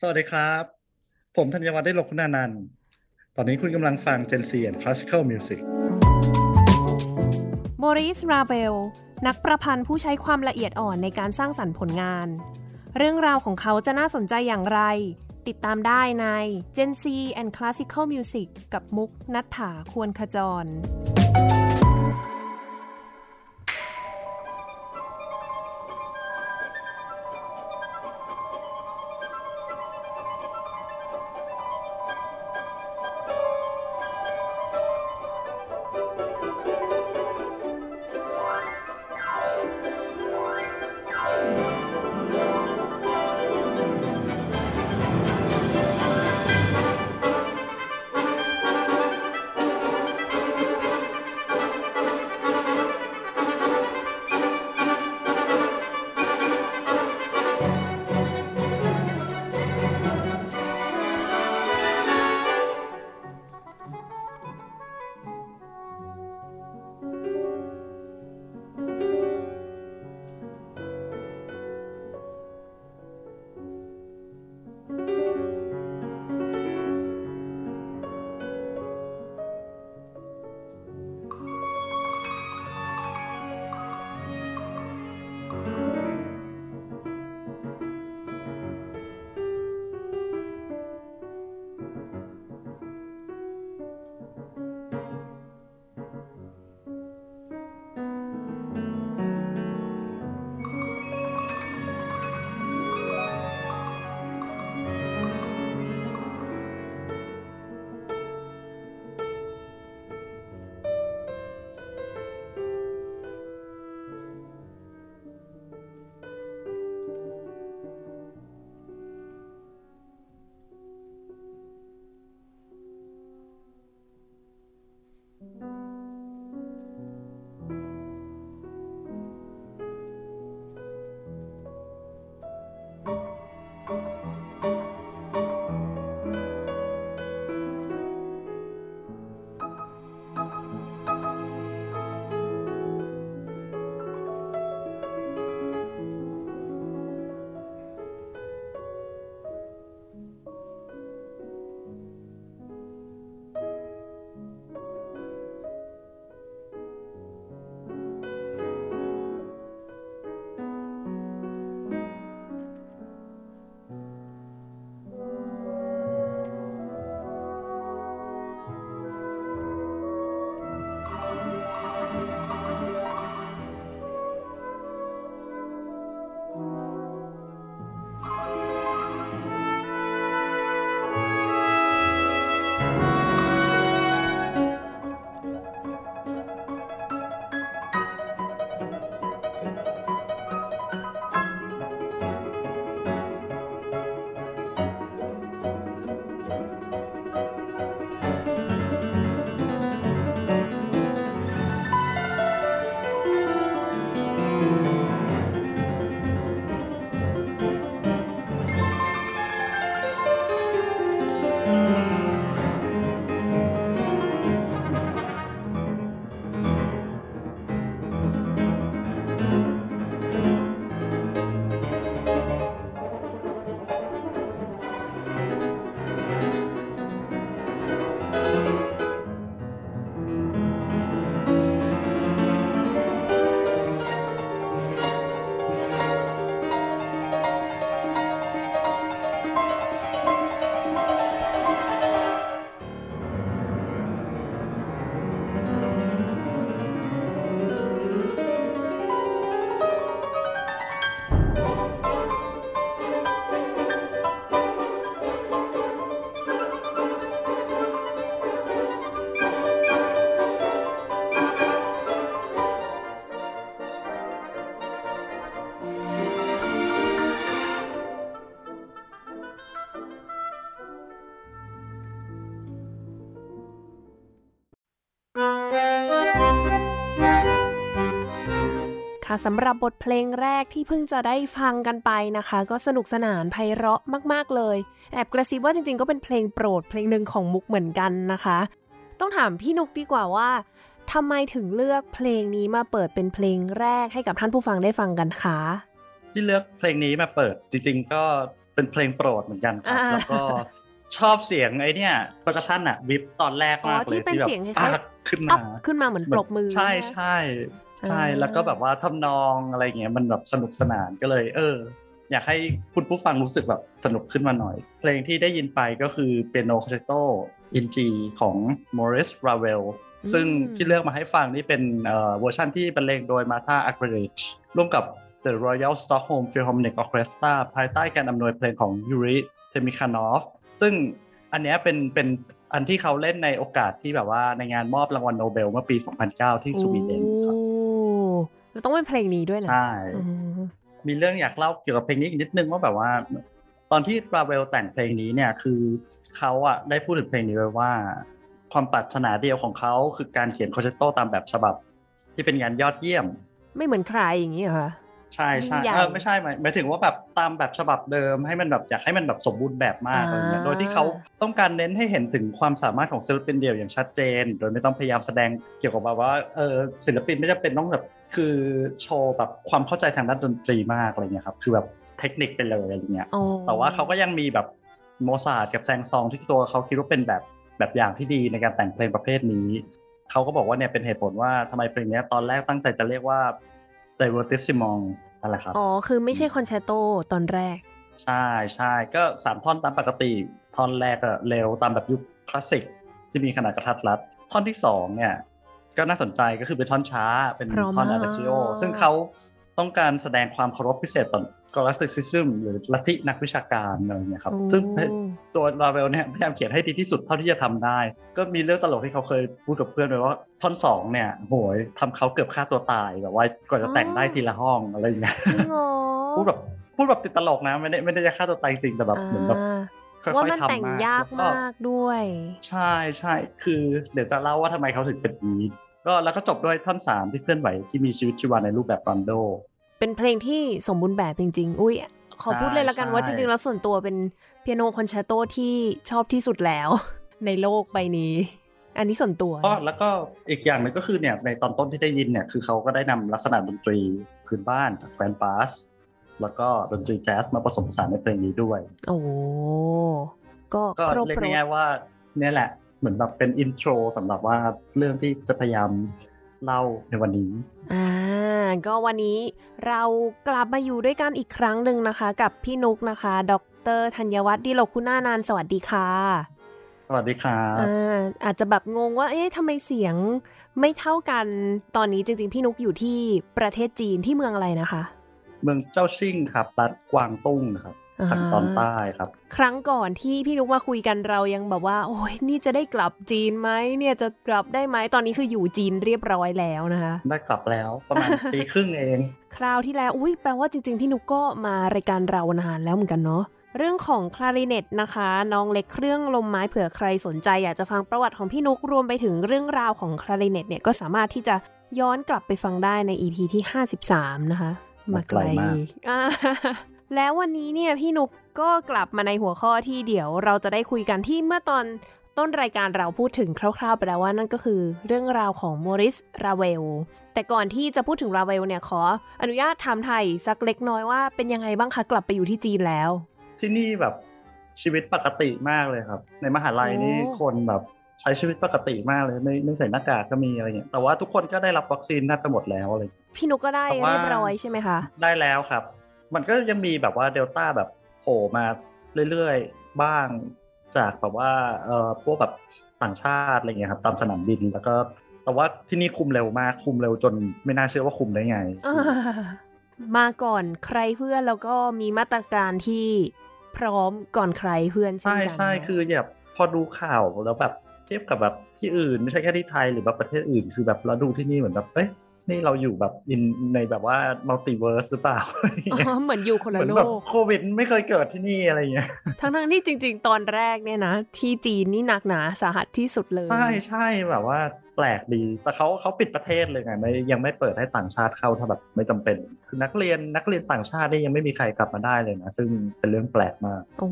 สวัสดีครับ ผมธัญวัฒน์ได้ลกคุณานันท์ตอนนี้คุณกำลังฟัง Gen C and Classical Music โมริส ราเวล นักประพันธ์ผู้ใช้ความละเอียดอ่อนในการสร้างสรรค์ผลงาน เรื่องราวของเขาจะน่าสนใจอย่างไร ติดตามได้ใน Gen C and Classical Music กับมุกนัฐถาควรขจร ค่ะสำหรับบทเพลงแรกที่เพิ่งจะได้ฟังกันไปนะคะ ก็สนุกสนานไพเราะมาก ๆ เลย แอบกระซิบว่าจริง ๆ ก็เป็นเพลงโปรดเพลงหนึ่งของมุกเหมือนกันนะคะ ต้องถามพี่นุกดีกว่าว่าทำไมถึงเลือกเพลงนี้มาเปิดเป็นเพลงแรกให้กับท่านผู้ฟังได้ฟังกันคะที่เลือกเพลงนี้มาเปิดจริง ๆ ก็เป็นเพลงโปรดเหมือนกันครับอ่าแล้วก็ชอบเสียงไอ้เนี่ย percussion อะวิบตอนแรกอ๋อมากเลยที่เป็นแบบเสียงคล้ายๆปากขึ้นอ๊อมาบขึ้นมาเหมือนปรบมือ ใช่ไหมใช่ ใช่อ่าแล้วก็แบบว่าทำนองอะไรเงี้ยมันแบบสนุกสนานก็เลย เออ อยากให้คุณผู้ฟังรู้สึกแบบสนุกขึ้นมาหน่อย เพลงที่ได้ยินไปก็คือ Piano Concerto in G ของ Maurice Ravel ซึ่งที่เลือกมาให้ฟังนี่เป็นเอ่อเวอร์ชันที่บรรเลงโดย Martha Argerich ร่วมกับ The Royal Stockholm Philharmonic Orchestra ภายใต้การอำนวยเพลงของ Yuri Temirkanovซึ่งอันเนี้ยเป็นเป็นอันที่เขาเล่นในโอกาสที่แบบว่าในงานมอบรางวัลโนเบลเมื่อปี 2009 ที่สวีเดนครับโอ้ แล้วต้องเป็นเพลงนี้ด้วยนะใช่อืมมีเรื่องอยากเล่าเกี่ยวกับเพลงนี้อีกนิดนึงว่าแบบว่า ตอนที่ราเวลแต่งเพลงนี้เนี่ยคือเขาอะได้พูดถึงเพลงนี้ไว้ว่า ความปรารถนาเดียวของเขาคือการเขียนคอนแชร์โตตามแบบฉบับ ที่เป็นงานยอดเยี่ยม ไม่เหมือนใครอย่างนี้เหรอคะใช่ใช่ยิ่งใหญ่เออไม่ใช่หมายหมายถึงว่าแบบตามแบบฉบับเดิมให้มันแบบอยากให้มันแบบสมบูรณ์แบบมากอ่าอะไรเงี้ยโดยที่เขาต้องการเน้นให้เห็นถึงความสามารถของศิลปินเดี่ยวอย่างชัดเจน โดยไม่ต้องพยายามแสดงเกี่ยวกับแบบว่าเออศิลปินไม่จำเป็นต้องแบบ คือโชว์แบบความเข้าใจทางด้านดนตรีมากอะไรเงี้ยครับ คือแบบเทคนิคไปเลยอะไรเงี้ยอ๋อแต่ว่าเขาก็ยังมีแบบโมซาร์ทกับแซงซองที่ตัวเขาคิดว่าเป็นแบบแบบอย่างที่ดีในการแต่งเพลงประเภทนี้ เขาก็บอกว่าเนี่ยเป็นเหตุผลว่าทำไมเพลงเนี้ยตอนแรกตั้งใจจะเรียกว่า divertissement นั่นแหละครับ อ๋อ คือไม่ใช่คอนแชร์โตตอนแรก ใช่ใช่ก็สามท่อนตามปกติ ท่อนแรกอะเร็วตามแบบยุคคลาสสิกที่มีขนาดกระทัดรัด ท่อนที่สองเนี่ย ก็น่าสนใจก็คือเป็นท่อนช้าเป็นเพราะท่อนมากอะดาจิโอซึ่งเขาต้องการแสดงความเคารพพิเศษต่อกราสติซิซึมหรือลัทธินักวิชาการอะไรเงี้ยครับโอ้ซึ่งตัวราเวลเนี่ยพยายามเขียนให้ดีที่สุดเท่าที่จะทำได้ ก็มีเรื่องตลกที่เขาเคยพูดกับเพื่อนไว้ว่าท่อนสองเนี่ยโหยทำเขาเกือบฆ่าตัวตายแบบว่ากว่าจะแต่งได้ทีละห้องอะไรอย่างเงี้ยจริงเหรอพูดแบบพูดแบบติดตลกนะไม่ได้ไม่ได้จะฆ่าตัวตายจริงแต่แบบเหมือนแบบอ่าค่อยว่าๆมันทำแต่งมากยากแล้วมากด้วย ใช่ใช่คือเดี๋ยวจะเล่าว่าทำไมเขาถึงเป็นอย่างนี้ ก็แล้วก็จบด้วยท่อนสามที่เคลื่อนไหวที่มีชีวิตชีวาในรูปแบบรอนโด เป็นเพลงที่สมบูรณ์แบบจริง ๆ อุ้ยขอพูดเลยละกันใช่ว่าจริงๆ แล้วส่วนตัวเป็นเปียโนคอนแชตโตที่ชอบที่สุดแล้ว ในโลกใบนี้ อันนี้ส่วนตัวก็แล้วก็อีกอย่างหนึ่งก็คือเนี่ยในตอนต้นที่ได้ยินเนี่ยคือเขาก็ได้นำลักษณะดนตรีพื้นบ้านจากแฟนบาสแล้วก็ดนตรีแจ๊สมาผสมผสานในเพลงนี้ด้วย โอ้ก็ก็ครบเรียกรง่ายถๆว่าเนี่ยแหละ เหมือนแบบเป็นอินโทรสำหรับว่าเรื่องที่จะพยายามเล่าในวันนี้ อ่า ก็วันนี้เรากลับมาอยู่ด้วยกันอีกครั้งหนึ่งนะคะ กับพี่นุกนะคะ ดรธัญวัฒน์ดิโลกคุณานานท์สวัสดีค่ะ สวัสดีครับอ่าอาจจะแบบงงว่า เอ๊ะทำไมเสียงไม่เท่ากันตอนนี้จริง ๆ พี่นุกอยู่ที่ประเทศจีนที่เมืองอะไรนะคะ เมืองเจ้าชิ่งครับรัฐกวางตุ้งนะครับอ่า ทางตอนใต้ครับ ครั้งก่อนที่พี่นุกมาคุยกันเรายังแบบว่า โอ้ยนี่จะได้กลับจีนไหมเนี่ยจะกลับได้ไหมตอนนี้คืออยู่จีนเรียบร้อยแล้วนะคะได้กลับแล้วประมาณปีครึ่งเอง คราวที่แล้วอุ้ยแปลว่าจริง ๆ พี่นุกก็มารายการเรานานแล้วเหมือนกันเนาะเรื่องของคลาริเนตนะคะ น้องเล็กเครื่องลมไม้เผื่อใครสนใจ อยากจะฟังประวัติของพี่นุกรวมไปถึงเรื่องราวของคลาริเนตเนี่ยก็สามารถที่จะย้อนกลับไปฟังได้ใน EP ที่ 53 นะคะ มาไกล มาไกลมากอ่าแล้ววันนี้เนี่ยพี่นุกก็กลับมาในหัวข้อที่เดี๋ยวเราจะได้คุยกันที่เมื่อตอนต้นรายการเราพูดถึงคร่าวๆไปแล้วว่านั่นก็คือเรื่องราวของโมริส ราเวล แต่ก่อนที่จะพูดถึงราเวลเนี่ยขออนุญาตถามไทยสักเล็กน้อยว่าเป็นยังไงบ้างคะกลับไปอยู่ที่จีนแล้ว ที่นี่แบบชีวิตปกติมากเลยครับ ในมหาลัยนี่โอ้คนแบบใช้ชีวิตปกติมากเลยไม่ไม่ใส่หน้ากากก็มีอะไรเงี้ยแต่ว่าทุกคนก็ได้รับวัคซีนน่าจะหมดแล้วอะไรพี่นุกก็ได้แต่ว่าเรียบร้อยใช่ไหมคะ ได้แล้วครับ มันก็ยังมีแบบว่าเดลต้าแบบโผล่มาเรื่อยๆ บ้างจากแบบว่าเอ่อพวกแบบต่างชาติอะไรเงี้ยครับ ตามสนามบินแล้วก็ แต่ว่าที่นี่คุมเร็วมากคุมเร็วจนไม่น่าเชื่อว่าคุมได้ไงอ่ามาก่อนใครเพื่อนแล้วก็มีมาตรการที่พร้อมก่อนใครเพื่อนเช่นใช่กันใช่คือแบบพอดูข่าวแล้วแบบเทียบกับแบบที่อื่นไม่ใช่แค่ที่ไทยหรือแบบประเทศอื่น คือแบบเราดูที่นี่เหมือนแบบเอ้ย นี่เราอยู่แบบอินในแบบว่ามัลติเวิร์สหรือเปล่าอ๋อเหมือนอยู่คนเหละมือนโลแบบกโควิดไม่เคยเกิดที่นี่อะไรเงี้ยทั้งทั้งๆที่จริง ๆ ตอนแรกเนี่ยนะ ที่จีนนี่หนักหนาสาหัสที่สุดเลย ใช่ใช่แบบว่าแปลกดี แต่เขาเขาปิดประเทศเลยไงไม่ยังไม่เปิดให้ต่างชาติเข้าถ้าแบบไม่จำเป็น คือนักเรียนนักเรียนต่างชาตินี่ยังไม่มีใครกลับมาได้เลยนะ ซึ่งเป็นเรื่องแปลกมาก โอ้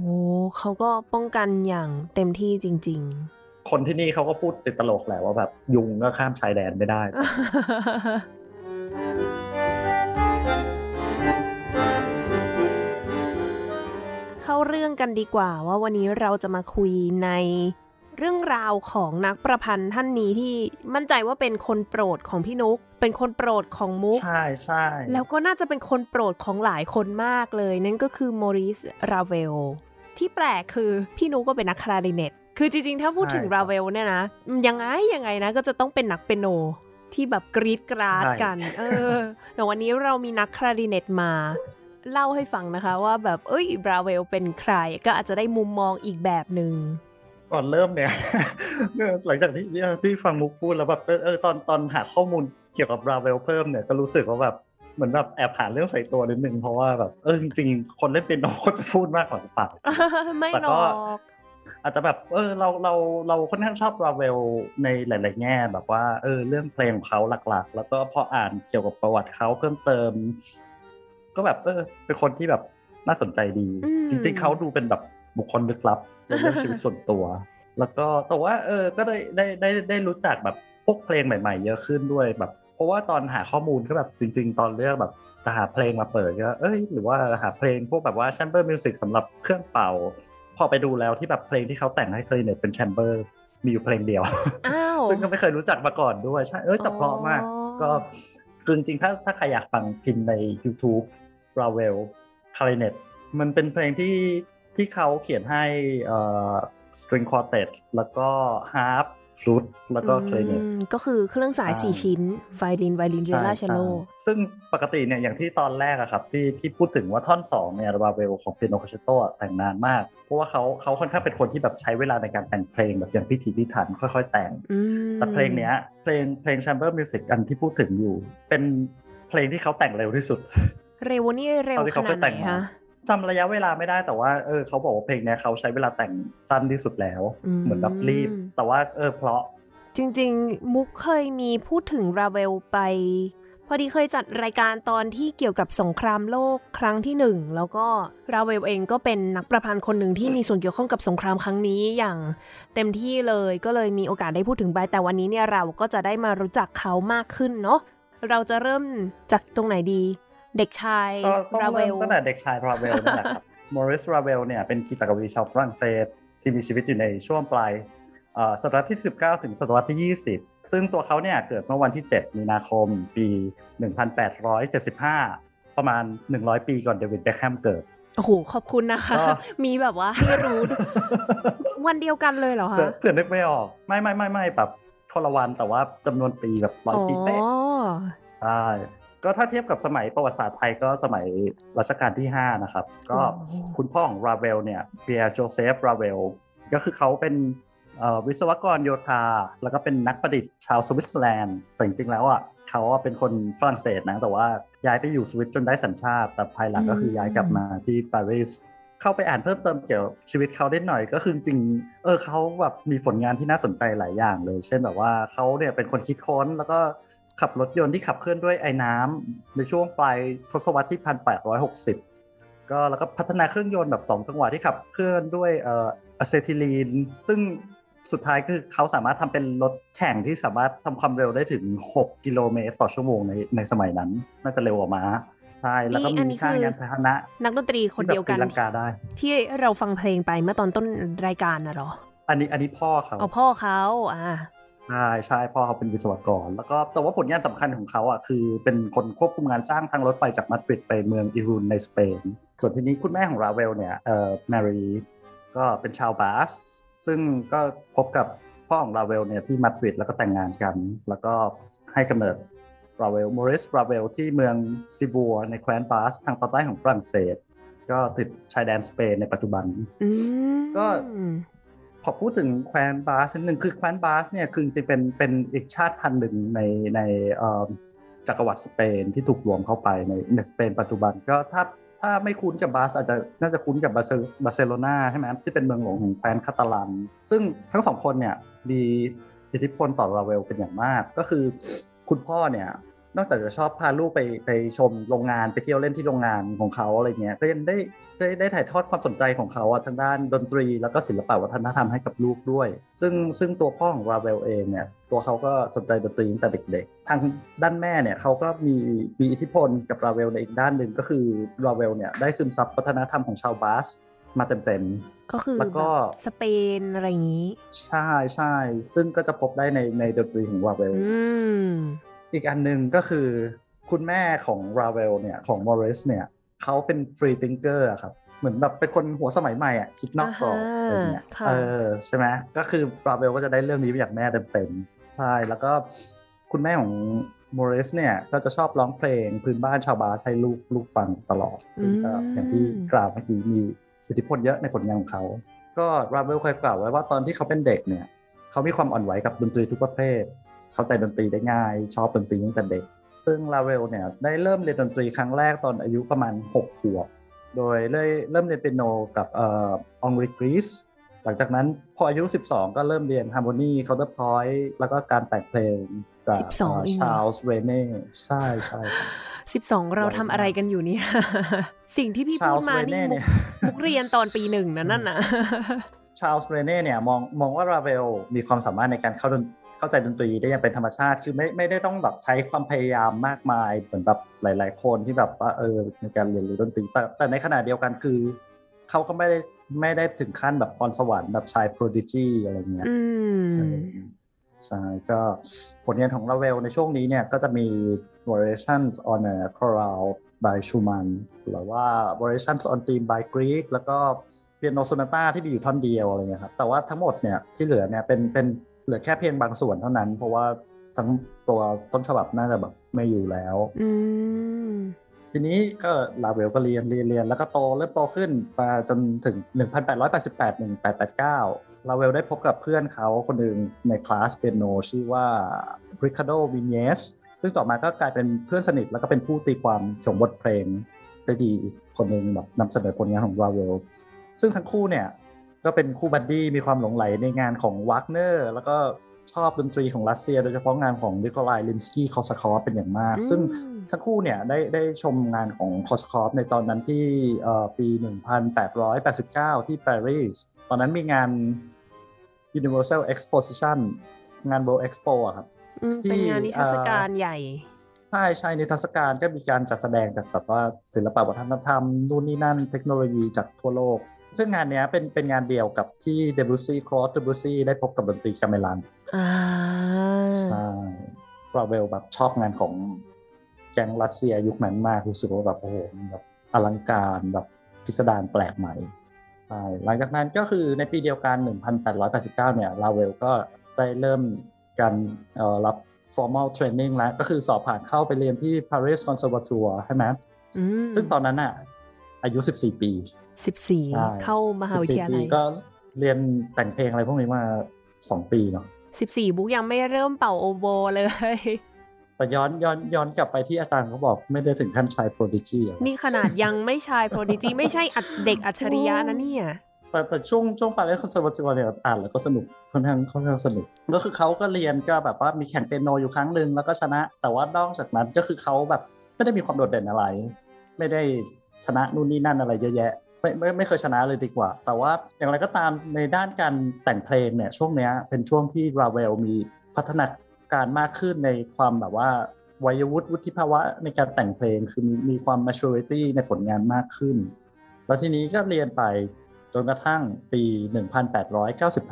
เขาก็ป้องกันอย่างเต็มที่จริง คนที่นี่เขาก็พูดติดตลกแหละว่าแบบยุงก็ข้ามชายแดนไม่ได้ๆเข้ารื่องกันดีกว่าว่าวันนี้เราจะมาคุยในเรื่องราวของนักประพันธ์ท่านนี้ที่มั่นใจว่าเป็นคนโปรดของพี่นุก เป็นคนโปรดของมุก ใช่ใช่แล้วก็น่าจะเป็นคนโปรดของหลายคนมากเลย นั่นก็คือโมริส ราเวล ที่แปลกคือพี่นุกก็เป็นนักคลาริเนต คือจริงๆ ถ้าพูดถึงราเวลเนี่ยนะ ยังไงยังไงนะ ก็จะต้องเป็นนักเปียโนที่แบบกรีดกราดกัน เออ แต่วันนี้เรามีนักคลาริเนตมา เล่าให้ฟังนะคะว่าแบบ เอ้ยบราเวลเป็นใคร ก็อาจจะได้มุมมองอีกแบบหนึ่งก่อนเริ่มเนี่ย หลังจากที่ที่ฟังมุกพูดแล้วแบบเออตอนตอนหาข้อมูลเกี่ยวกับราเวลเพิ่มเนี่ยก็รู้สึกว่าแบบเหมือนแบบแอบหาเรื่องใส่ตัวนิดนึงเพราะว่าแบบเออจริงๆคนเล่นเป็นโนก็จะพูดมากกว่าหรือเปล่าไม่แต่หรก็ อกอาจจะแบบเออเราเราเราค่อนข้างชอบราเวลในหลาย ๆ แง่แบบว่าเออเรื่องเพลงของเขาหลักๆ แล้วก็พออ่านเกี่ยวกับประวัติเขาเพิ่มเติม ก็แบบเออ เป็นคนที่แบบน่าสนใจดีอืมจริง ๆเขาดูเป็นแบบบุคคลลึกลับในเรื่องชีวิตส่วนตัว แล้วก็แต่ว่า เออก็ได้ได้ได้ได้รู้จักแบบพวกเพลงใหม่ ๆ เยอะขึ้นด้วยแบบ เพราะว่าตอนหาข้อมูลก็แบบจริง ๆ ตอนเลือกแบบจะหาเพลงมาเปิดก็เอ้ยหรือว่าหาเพลงพวกแบบว่าแชมเบอร์มิวสิกสำหรับเครื่องเป่า พอไปดูแล้วที่แบบเพลงที่เขาแต่งให้คลาริเนตเป็นแชมเบอร์ มีอยู่เพลงเดียวอ้าวซึ่งก็ไม่เคยรู้จักมาก่อนด้วยใช่เอ้ยแต่เพราะมากอ๋อก็คือจริงๆถ้าถ้าใครอยากฟังพิมพ์ใน YouTube Ravel Clarinet มันเป็นเพลงที่ที่เขาเขียนให้เอ่อ string quartet แล้วก็ harp flute แล้วก็ clarinet อืมก็คือเครื่องสายใช่สี่ชิ้น ไวลิน ไวลินเวลาเชลโลใช่ซึ่งปกติเนี่ยอย่างที่ตอนแรกอะครับ ที่ที่พูดถึงว่าท่อนสองเนี่ยราเวลของเปียโนคาเชโตแต่งนานมาก เพราะว่าเขาเขาค่อนข้างเป็นคนที่แบบใช้เวลาในการแต่งเพลงแบบอย่างพิถีพิถันค่อยๆ แต่งอืมแต่เพลงเนี้ยเพลงเพลง Chamber Music อันที่พูดถึงอยู่ เป็นเพลงที่เขาแต่งเร็วที่สุด เร็วนี่เร็วเท่าที่ขเขานาเคดยไหนแต่งมาคะ จำระยะเวลาไม่ได้แต่ว่าเออเขาบอกว่าเพลงเนี้ยเขาใช้เวลาแต่งสั้นที่สุดแล้ว เหมือนแบบรีบ แต่ว่าเออเพราะ จริง ๆ มุกเคยมีพูดถึงราเวลไป พอดีเคยจัดรายการตอนที่เกี่ยวกับสงครามโลกครั้งที่หนึ่งแล้วก็ราเวลเองก็เป็นนักประพันธ์คนหนึ่งที่มีส่วนเกี่ยวข้องกับสงครามครั้งนี้อย่างเต็มที่เลยก็เลยมีโอกาสได้พูดถึงไปแต่วันนี้เนี่ยเราก็จะได้มารู้จักเขามากขึ้นเนาะเราจะเริ่มจากตรงไหนดี เด็กชายก็ต้องราเวเริ่ลมตั้งแต่เด็กชายราเวลนั่นแหละครับมอริสราเวลเนี่ยเป็นคีตากวีชาวฝรั่งเศสที่มีชีวิตอยู่ในช่วงปลายเอ่อศตวรรษที่ 19 ถึงศตวรรษที่ 20 ซึ่งตัวเขาเนี่ยเกิดเมื่อวันที่ 7 มีนาคม ปี 1875 ประมาณ 100 ปีก่อนเดวิดเบคแฮมเกิด โอ้โห ขอบคุณนะคะก็มีแบบว่าให้รู้ วันเดียวกันเลยเหรอเผื่อคะเผื่อนึกไม่ออก ไม่ไม่ไม่ไม่แบบคนละวันแต่ว่าจำนวนปีแบบร้อยปีเป๊ะอ๋อใช่ ก็ถ้าเทียบกับสมัยประวัติศาสตร์ไทยก็สมัยรัชกาลที่ 5 นะครับ ก็โอ้คุณพ่อของราเวลเนี่ยเปียร์โจเซฟราเวลก็คือเขาเป็นเอ่อวิศวกรโยธา แล้วก็เป็นนักประดิษฐ์ชาวสวิตเซอร์แลนด์แต่จริงๆแล้วอะเขาอะเป็นคนฝรั่งเศสนะ แต่ว่าย้ายไปอยู่สวิตจนได้สัญชาติ แต่ภายหลังก็คือย้ายกลับมาที่ปารีสเข้าไปอ่านเพิ่มเติมเกี่ยวกับชีวิตเขาได้หน่อยก็คือจริงๆเออเขาแบบมีผลงานที่น่าสนใจหลายอย่างเลย เช่นแบบว่าเขาเนี่ยเป็นคนคิดค้นแล้วก็ ขับรถยนต์ที่ขับเคลื่อนด้วยไอ้น้ำในช่วงปลายทศวรรษที่ 1860 ก็แล้วก็พัฒนาเครื่องยนต์แบบ 2 จังหวะที่ขับเคลื่อนด้วยเอ่ออะเซทิลีน ซึ่งสุดท้ายคือเขาสามารถทำเป็นรถแข่งที่สามารถทำความเร็วได้ถึง 6 กิโลเมตรต่อชั่วโมงในในสมัยนั้น น่าจะเร็วกว่าม้าใช่ แล้วก็นี่อันมีนี้สร้างคือยานพาหนะ นักดนตรีคนเดียวกันที่แบบตีลังกาได้ที่เราฟังเพลงไปเมื่อตอนต้นรายการน่ะเหรอ อันนี้อันนี้พ่อเขาเอาพ่อเขาอ่า ใช่ใช่พ่อเขาเป็นวิศวกร แล้วก็แต่ว่าผลงานสำคัญของเขาอะคือเป็นคนควบคุมงานสร้างทางรถไฟจากมาดริดไปเมืองอิรุนในสเปน ส่วนทีนี้คุณแม่ของราเวลเนี่ยเอ่อแมรี่ก็เป็นชาวบาส ซึ่งก็พบกับพ่อของราเวลเนี่ยที่มาดริดแล้วก็แต่งงานกัน แล้วก็ให้กำเนิดราเวลมอริสราเวลที่เมืองซิบัวในแคว้นบาสก์ทางตอนใต้ของฝรั่งเศส ก็ติดชายแดนสเปนในปัจจุบันอืมก็ ขอพูดถึงแคว้นบาสก์นิดหนึ่งคือแคว้นบาสก์เนี่ยคือจริงๆเป็นเป็นอีกชาติพันธุ์หนึ่งในในจักรวรรดิสเปนที่ถูกรวมเข้าไปในในสเปนปัจจุบันก็ถ้าถ้าไม่คุ้นกับบาสก์อาจจะน่าจะคุ้นกับบาเซลบาร์เซโลนาใช่ไหมที่เป็นเมืองหลวงของแคว้นคาตาลัน ซึ่งทั้งสองคนเนี่ยมีอิทธิพลต่อราเวลเป็นอย่างมาก ก็คือคุณพ่อเนี่ย นอกจากจะชอบพาลูกไปไปชมโรงงานไปเที่ยวเล่นที่โรงงานของเขาอะไรเงี้ยก็ยังได้ได้ได้ถ่ายทอดความสนใจของเขาอะทางด้านดนตรี แล้วก็ศิลปวัฒนธรรมให้กับลูกด้วย ซึ่งซึ่งตัวพ่อของราเวลเองเนี่ยตัวเขาก็สนใจดนตรีตั้งแต่เด็กๆ ทางด้านแม่เนี่ยเขาก็มีมีอิทธิพลกับราเวลในอีกด้านหนึ่งก็คือราเวลเนี่ยได้ซึมซับวัฒนธรรมของชาวบาสมาเต็มก็คือแล้วก็แบบสเปนอะไรอย่างนี้ๆใช่ใช่ซึ่งก็จะพบได้ในในดนตรีของราเวล อืมอีกอันหนึ่งก็คือคุณแม่ของราเวลเนี่ยของมอริสเนี่ยเขาเป็นฟรี t ิงเกอร์ครับ เหมือนแบบเป็นคนหัวสมัยใหม่อะคิดนอกกรอบอะไรเงี้ยค่ะเออใช่ไหมก็คือราเวลก็จะได้เรื่องนี้มาจากแม่เต็มๆใช่แล้วก็คุณแม่ของมอริสเนี่ยก็จะชอบร้องเพลงพื้นบ้านชาวบาสก์ให้ลูกลูกฟังตลอดซึ่งก็อย่างที่กล่าวเมื่อกี้มีอิทธิพลเยอะในผลงานของเขา ก็ราเวลเคยกล่าวไว้ว่าตอนที่เขาเป็นเด็กเนี่ยเขามีความอ่อนไหวกับดนตรีทุกประเภท เข้าใจดนตรีได้ง่าย ชอบดนตรีตั้งแต่เด็ก ซึ่งราเวลเนี่ยได้เริ่มเรียนดนตรีครั้งแรกตอนอายุประมาณ6ขวบโดยเลยเริ่มเรียนเปียโนกับเอ่อองริกริสหลังจากนั้นพออายุ 12 ก็เริ่มเรียน harmony counterpoint แล้วก็การแต่งเพลงจาก12เองเหรอชาลส์เรเน่ใช่ใช่ครับสิบสองเราทำอะไรกันอยู่เนี่ย สิ่งที่พี่พูดมา Charles นี่ René มุเนี่กยมุกเรียนตอนปีหนึ่งนะนั่นน่ะชาลส์เรเน่เนี่ยมองมองว่าราเวลมีความสามารถในการเข้าดน เข้าใจดนตรีได้อย่างเป็นธรรมชาติ คือไม่ไม่ได้ต้องแบบใช้ความพยายามมากมายเหมือนแบบหลาย ๆ คนที่แบบว่าเออในการเรียนรู้ดนตรีแต่แต่ในขณะเดียวกันคือเขาก็ไม่ได้ไม่ได้ถึงขั้นแบบพรสวรรค์แบบชาย prodigy อะไรเงี้ยอืมเออใช่ก็ผลงานของราเวลในช่วงนี้เนี่ยก็จะมี variations on a choral by Schumann หรือว่า variations on theme by Grieg แล้วก็เปียโนโซนาต้าที่มีอยู่ท่อนเดียวอะไรเงี้ยครับแต่ว่าทั้งหมดเนี่ยที่เหลือเนี่ยเป็นเป็น เหลือแค่เพียงบางส่วนเท่านั้น เพราะว่าทั้งตัวต้นฉบับน่าจะแบบไม่อยู่แล้วอืมทีนี้ก็ลาเวลก็เรียนเรียนเรียนแล้วก็โตเริ่มโตขึ้นมาจนถึง 1888 1889 ราเวลได้พบกับเพื่อนเขาคนหนึ่งในคลาสเปียโนชื่อว่า Ricardo Viñes ซึ่งต่อมาก็กลายเป็นเพื่อนสนิทแล้วก็เป็นผู้ตีความเขียนบทเพลงได้ดีคนหนึ่งแบบนำเสนอผลงานของราเวลซึ่งทั้งคู่เนี่ย ก็เป็นคู่ buddy มีความหลงไหลในงานของวากเนอร์แล้วก็ชอบดนตรีของรัสเซีย โดยเฉพาะงานของนิโคไลริมสกีคอร์ซาคอฟเป็นอย่างมาก ซึ่งทั้งคู่เนี่ยได้ได้ชมงานของคอสคอฟในตอนนั้นที่เอ่อปี 1889 ที่ปารีสตอนนั้นมีงาน Universal Exposition งาน World Expo อะครับอืมเป็นงานนิทรรศการใหญ่ใช่ใช่ในเทรรศการก็มีการจัดแสดงจากแบบว่าศิลปวัฒนธรรมนู่นนี่นั่นเทคโนโลยีจากทั่วโลก ซึ่งงานเนี้ยเป็นเป็นงานเดียวกับที่เดบุซี่ครอสเดบุซี่ได้พบกับดนตรีกาเมลันอ่าใช่ราเวลแบบชอบงานของแก๊งรัสเซียยุคนั้นมากรู้สึกว่าแบบโอ้โหมันแบบอลังการแบบพิสดารแปลกใหม่ใช่หลังจากนั้นก็คือในปีเดียวกัน 1889 เนี่ยราเวลก็ได้เริ่มการเอ่อรับ formal training แล้ว ก็คือสอบผ่านเข้าไปเรียนที่ Paris Conservatoire ใช่ไหมอืมซึ่งตอนนั้นอะอายุ 14 ปี สิบสี่ใช่เข้ามหาวิทยา14ปีลัยก็เรียนแต่งเพลงอะไรพวกนี้มา2ปีเนาะสิบสี่บุ๊กยังไม่เริ่มเป่าโอโบเลยแต่ย้อนย้อนย้อนกลับไปที่อาจารย์เขาบอกไม่ได้ถึงขั้นชาย prodigy อะนี่ขนาดยังไม่ชายโปรดิจีไม่ใช่อัดเด็กอัจฉริยะนะเนี่ยแต่แต่ช่วงช่วงปาเลสคอนเสิร์ตเนี่ยอ่านแล้วก็สนุกค่อนข้างค่อนข้างสนุก ก็คือเขาก็เรียนก็แบบว่ามีแข่งเปียโนอยู่ครั้งหนึ่งแล้วก็ชนะ แต่ว่านอกจากนั้นก็คือเขาแบบไม่ได้มีความโดดเด่นอะไร ไม่ได้ชนะนู่นนี่นั่นอะไรเยอะแยะ ไม่ไม่ไม่เคยชนะเลยดีกว่า แต่ว่าอย่างไรก็ตามในด้านการแต่งเพลงเนี่ยช่วงเนี้ยเป็นช่วงที่ราเวลมีพัฒนาการมากขึ้นในความแบบว่าวัยวุฒิวุฒิภาวะในการแต่งเพลงคือมีมีความ maturity ในผลงานมากขึ้น แล้วทีนี้ก็เรียนไปจนกระทั่งปี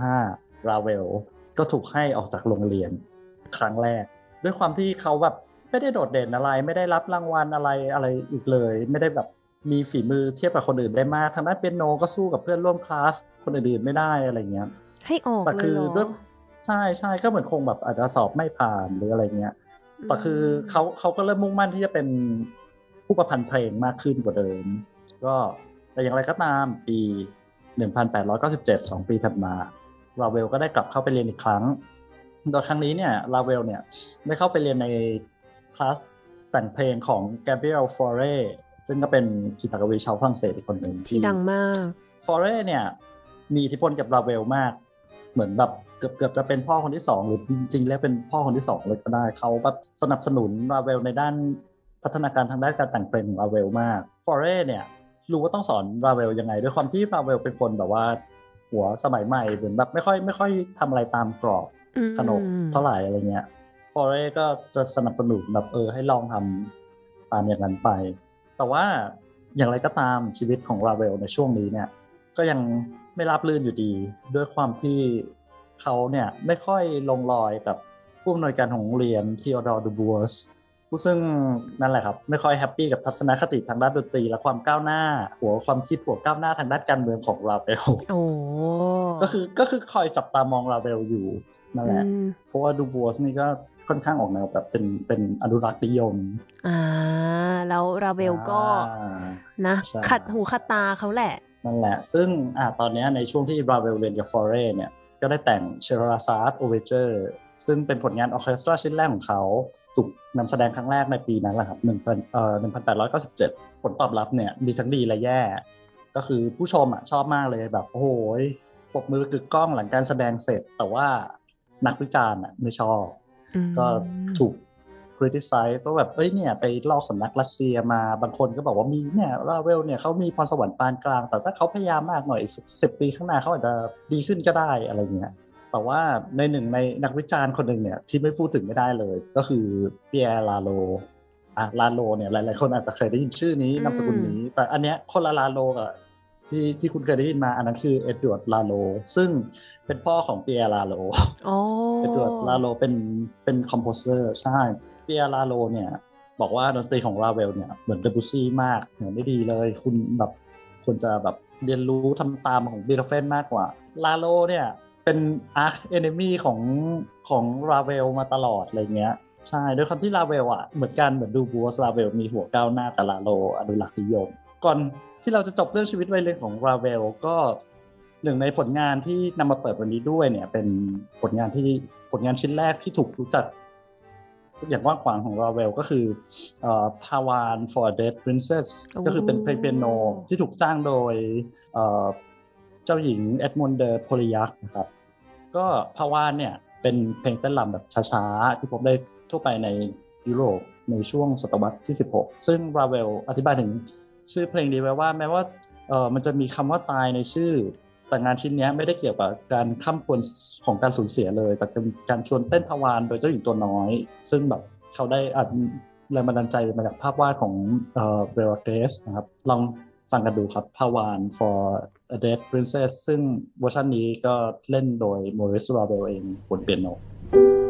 1895 ราเวลก็ถูกให้ออกจากโรงเรียนครั้งแรก ด้วยความที่เขาแบบไม่ได้โดดเด่นอะไร ไม่ได้รับรางวัลอะไรอะไรอีกเลย ไม่ได้แบบ มีฝีมือเทียบกับคนอื่นได้มากทางด้านเปียโนก็สู้กับเพื่อนร่วมคลาสคนอื่นๆไม่ได้อะไรเงี้ย ให้ออกแต่เลคืยอเหรอด้วยใช่ใช่ก็เหมือนคงแบบอาจจะสอบไม่ผ่านหรืออะไรเงี้ยแต่คือเขาเขาก็เริ่มมุ่งมั่นที่จะเป็นผู้ประพันธ์เพลงมากขึ้นกว่าเดิม ก็แต่อย่างไรก็ตามปี 1897 2 ปีถัดมาราเวลก็ได้กลับเข้าไปเรียนอีกครั้ง โดยครั้งนี้เนี่ยราเวลเนี่ยได้เข้าไปเรียนในคลาสแต่งเพลงของ Gabriel Fauré ซึ่งก็เป็นกีตาร์กวีชาวฝรั่งเศสอีกคนหนึ่งที่ดังมากฟอเรเนี่ย มีอิทธิพลกับราเวลมาก เหมือนแบบเกือบเกือบจะเป็นพ่อคนที่สองหรือจริง ๆ แล้วเป็นพ่อคนที่สองเลยก็ได้เขาแบบสนับสนุนราเวลในด้านพัฒนาการทางด้านการแต่งเพลงของราเวลมากฟอเรเนี่ยรู้ว่าต้องสอนราเวลยังไง ด้วยความที่ราเวลเป็นคนแบบว่า หัวสมัยใหม่เหมือนแบบไม่ค่อยไม่ค่อยทำอะไรตามกรอบอืมขนบเท่าไหร่อะไรเงี้ยฟอเรก็จะสนับสนุนแบบเออให้ลองทำตามอย่างนั้นไป แต่ว่าอย่างไรก็ตามชีวิตของราเวลในช่วงนี้เนี่ย ก็ยังไม่ราบรื่นอยู่ดี ด้วยความที่เขาเนี่ยไม่ค่อยลงรอยกับผู้อำนวยการของโรงเรียนทีโอดอร์ดูบัวสผู้ซึ่งนั่นแหละครับ ไม่ค่อย happy กับทัศนคติทางด้านดนตรี และความก้าวหน้า หัวความคิดหัวก้าวหน้าทางด้านการเมืองของราเวลโอ้ก็คือก็คือคอยจับตามองราเวลอยู่นั่นแหละอืมเพราะว่าดูบัวสนี่ก็ ค่อนข้างออกแนวแบบเป็นเป็นอนุรักษ์นิยม อ่า แล้วราเวลก็อ่านะใช่ขัดหูขัดตาเขาแหละ นั่นแหละ ซึ่งอ่าตอนเนี้ยในช่วงที่ราเวลเรียนกับฟอเรเนี่ย ก็ได้แต่ง Shéhérazade overtureซึ่งเป็นผลงานออร์เคสตราชิ้นแรกของเขาถูกนำแสดงครั้งแรกในปีนั้นแหละครับ1,000เอ่อ1897ผลตอบรับเนี่ยมีทั้งดีและแย่ ก็คือผู้ชมอะชอบมากเลยแบบโอ้โหยปรบมือกึกก้องหลังการแสดงเสร็จ แต่ว่านักวิจารณ์อะไม่ชอบ อืมก็ถูก criticize ว่าแบบเอ้ยเนี่ยไปลอกสำนักรัสเซียมาบางคนก็บอกว่ามีเนี่ยราเวลเนี่ยเขามีพรสวรรค์ปานกลาง แต่ถ้าเขาพยายามมากหน่อยอีกสิบปีข้างหน้าเขาอาจจะดีขึ้นก็ได้อะไรเงี้ยแต่ว่าในหนึ่งในนักวิจารณ์คนหนึ่งเนี่ยที่ไม่พูดถึงไม่ได้เลย ก็คือเปียร์ลาโลอะลาโลเนี่ยหลายๆคนอาจจะเคยได้ยินชื่อนี้นามสกุลนี้ แต่อันเนี้ยคนละลาโลกับ ที่ที่คุณเคยได้ยินมาอันนั้นคือเอ็ดเวิร์ดลาโลซึ่งเป็นพ่อของเปียร์ลาโลโอ้เอ็ดเวิร์ดลาโลเป็นเป็น composer ใช่เปียร์ลาโลเนี่ย บอกว่าดนตรีของราเวลเนี่ยเหมือนเดบุซี่มากเหมือนได้ดีเลย คุณแบบควรจะแบบเรียนรู้ทำตามของบีโธเฟนมากกว่าลาโลเนี่ยเป็น arch enemy ของของราเวลมาตลอดอะไรเงี้ยใช่ด้วยความที่ราเวลอะเหมือนกันเหมือนดูบัวสราเวลมีหัวก้าวหน้าแต่ลาโลอนุรักษ์นิยม ก่อนที่เราจะจบเรื่องชีวิตวัยเรียนของราเวลก็หนึ่งในผลงานที่นำมาเปิดวันนี้ด้วยเนี่ย เป็นผลงานที่ผลงานชิ้นแรกที่ถูกรู้จักอย่างกว้างขวางของราเวลก็คือเอ่อ Pawan for a Dead Princess โอ้ก็คือเป็นเพลงเปียโนที่ถูกจ้างโดยเอ่อเจ้าหญิงเอ็ดมอนเดอร์โพลิยักนะครับ ก็พาวานเนี่ยเป็นเพลงเต้นรำแบบช้าๆ ที่พบได้ทั่วไปในยุโรปในช่วงศตวรรษที่ 16 ซึ่งราเวลอธิบายถึง ชื่อเพลงนี้ไว้ว่า แม้ว่าเออมันจะมีคำว่าตายในชื่อ แต่งานชิ้นนี้ไม่ได้เกี่ยวกับการข้ามควรของการสูญเสียเลย แต่เป็นการชวนเต้นพาวานโดยเจ้าหญิงตัวน้อย ซึ่งแบบเขาได้อัดแรงบันดาลใจมาจากภาพวาดของเอ่อเบลเกสนะครับ ลองฟังกันดูครับพาวาน for a Dead Princess ซึ่งเวอร์ชันนี้ก็เล่นโดย Maurice Ravel เองบนเปียโนโ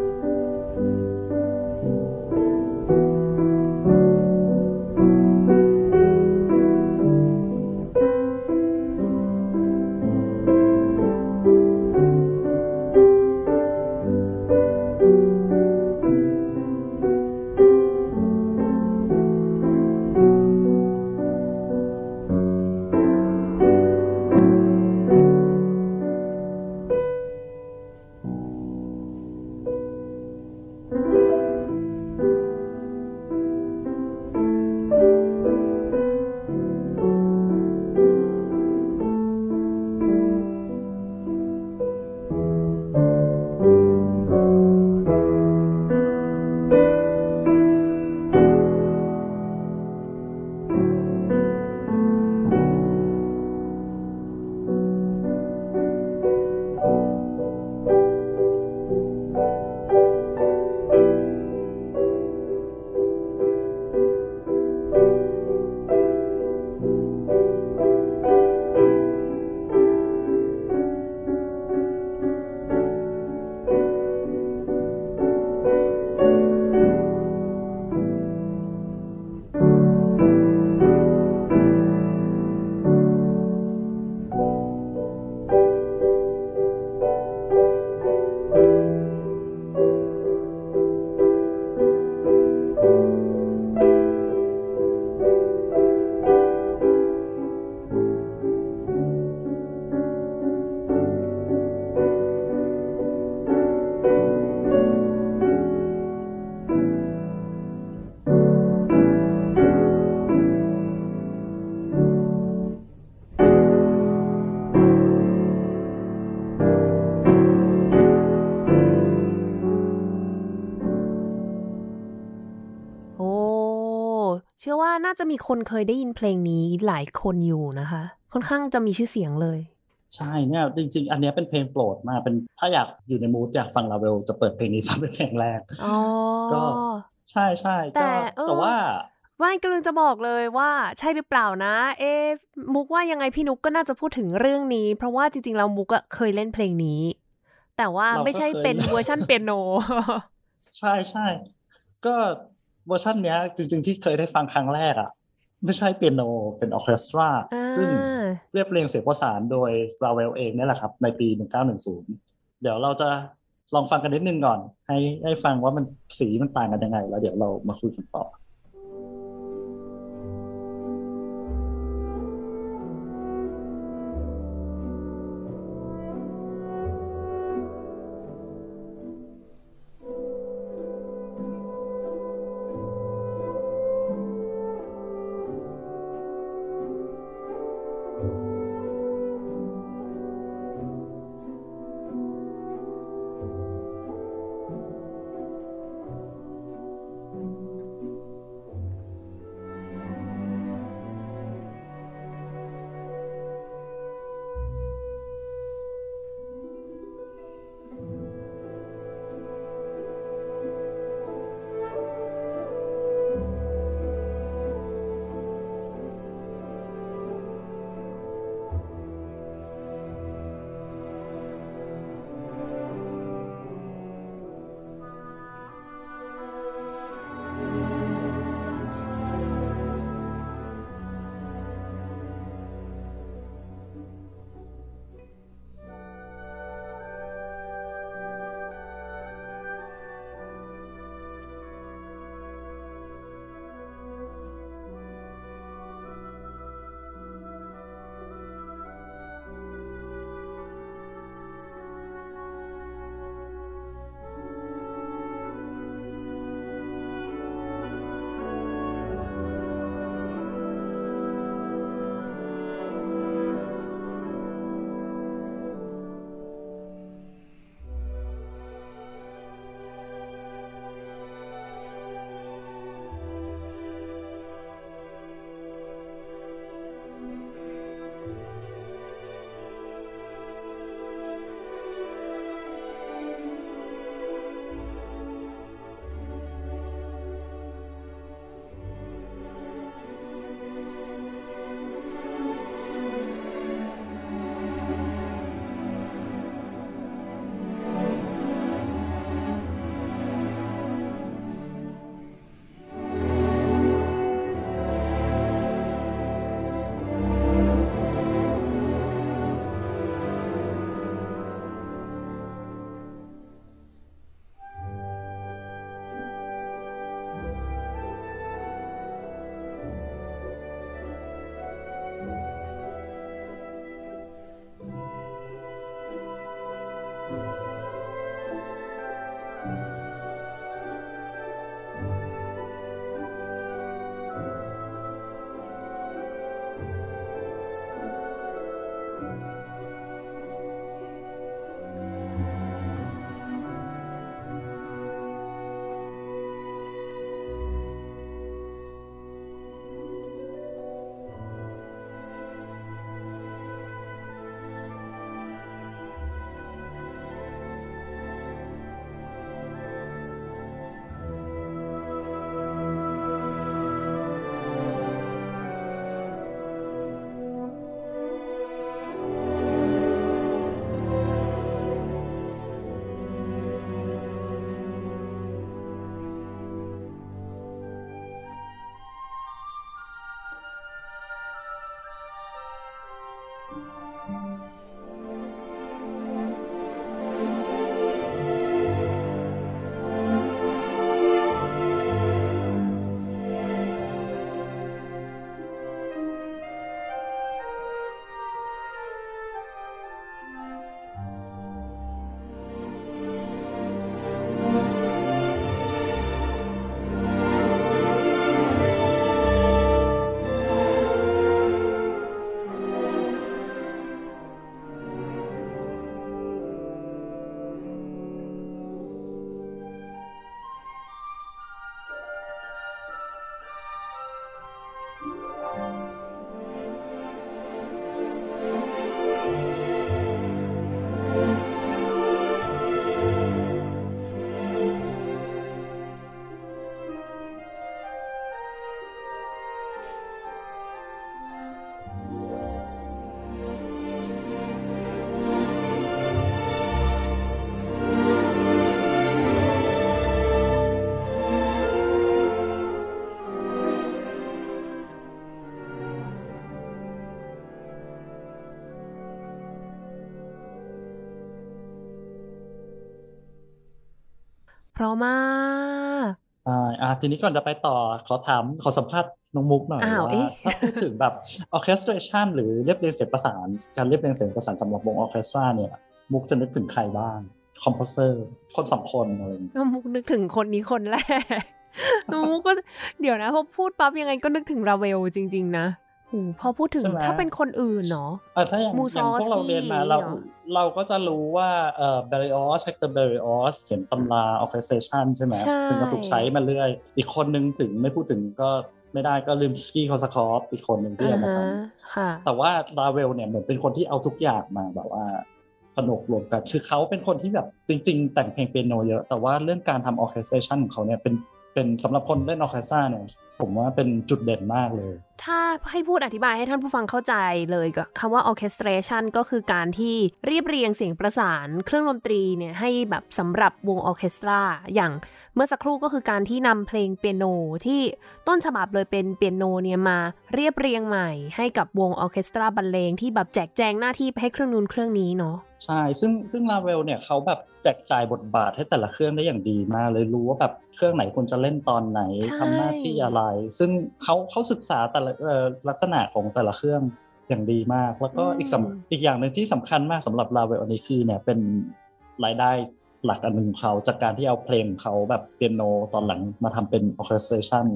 น่าจะมีคนเคยได้ยินเพลงนี้หลายคนอยู่นะคะ ค่อนข้างจะมีชื่อเสียงเลย ใช่เนี่ยจริง ๆ อันเนี้ยเป็นเพลงโปรดมากเป็นถ้าอยากอยู่ในมูดอยากฟังลาเวลจะเปิดเพลงนี้ฟังเป็นเพลงแรกอ๋อก็ใช่ใช่แต่ก็เออแต่ว่าว่านกำลังจะบอกเลยว่าใช่หรือเปล่านะ เอ๊มุกว่ายังไงพี่นุกก็น่าจะพูดถึงเรื่องนี้ เพราะว่าจริงๆเรามุกอะเคยเล่นเพลงนี้ แต่ว่าไม่ใช่เป็นเวอร์ชันเปียโน ใช่ใช่ก็ เวอร์ชันเนี้ยจริง ๆ ที่เคยได้ฟังครั้งแรกอะไม่ใช่เปียโนเป็นออเคสตรา ซึ่งเรียบเรียงเสียงประสานโดยราเวลเองนี่แหละครับ ในปี 1910 เดี๋ยวเราจะลองฟังกันนิดนึงก่อน ให้ให้ฟังว่ามันสีมันต่างกันยังไง แล้วเดี๋ยวเรามาคุยกันต่อ ราะมากอ่าอ่าทีนี้ก่อนจะไปต่อขอถามขอสัมภาษณ์น้องมุกหน่อยอ้าวว่าเอ๊ะถ้าพูดถึงแบบ orchestration หรือเรียบเรียงเสียงประสาน การเรียบเรียงเสียงประสานสำหรับวงออร์เคสตราเนี่ย มุกจะนึกถึงใครบ้าง composer คนสองคนอะไรอย่างเงี้ยน้ำมุกนึกถึงคนนี้คนแรกน้ำมุกก็เดี๋ยวนะพอพูดปั๊บยังไงก็นึกถึงราเวลจริง ๆ นะ โอ้พอพูดถึงใช่ไหมถ้าเป็นคนอื่นเนาะอะถ้าอย่างมูอย่างพวกเราเรียนมาซอสกี้เราเหรอเราก็จะรู้ว่าเอ่อแบร์ลิออซเฮกเตอร์แบร์ลิออซเขียนตำรา orchestration ใช่ไหมใช่ถึงก็ถูกใช้มาเรื่อย อีกคนนึงถึงไม่พูดถึงก็ไม่ได้ก็ริมสกีคอร์ซาคอฟอีกคนหนึ่งที่อ่าเอามาทฮะค่ะำแต่ว่าราเวลเนี่ยเหมือนเป็นคนที่เอาทุกอย่างมาแบบว่าผนวกรวมกัน คือเขาเป็นคนที่แบบจริง ๆ แต่งเพลงเปียโนเยอะ แต่ว่าเรื่องการทำ orchestration ของเขาเนี่ยเป็น เป็นสำหรับคนเล่นออร์เคสตราเนี่ยผมว่าเป็นจุดเด่นมากเลย ถ้าให้พูดอธิบายให้ท่านผู้ฟังเข้าใจเลยก็คำว่า orchestration ก็คือการที่เรียบเรียงเสียงประสานเครื่องดนตรีเนี่ยให้แบบสำหรับวงออร์เคสตรา อย่างเมื่อสักครู่ก็คือการที่นำเพลงเปียโนที่ต้นฉบับเลยเป็นเปียโนเนี่ยมาเรียบเรียงใหม่ให้กับวงออร์เคสตราบรรเลงที่แบบแจกแจงหน้าที่ไปให้เครื่องนู้นเครื่องนี้เนาะใช่ ซึ่งซึ่งราเวลเนี่ยเขาแบบแจกจ่ายบทบาทให้แต่ละเครื่องได้อย่างดีมากเลยรู้ว่าแบบ เครื่องไหนควรจะเล่นตอนไหนใช่ทำหน้าที่อะไร ซึ่งเขาเขาศึกษาแต่ละเอ่อลักษณะของแต่ละเครื่องอย่างดีมาก แล้วก็อีกสำอีกอย่างหนึ่งที่สำคัญมากสำหรับราเวลอันนี้คือเนี่ยเป็นรายได้หลักอันหนึ่งของเขาจากการที่เอาเพลงของเขาแบบเปียโนตอนหลังมาทำเป็น orchestration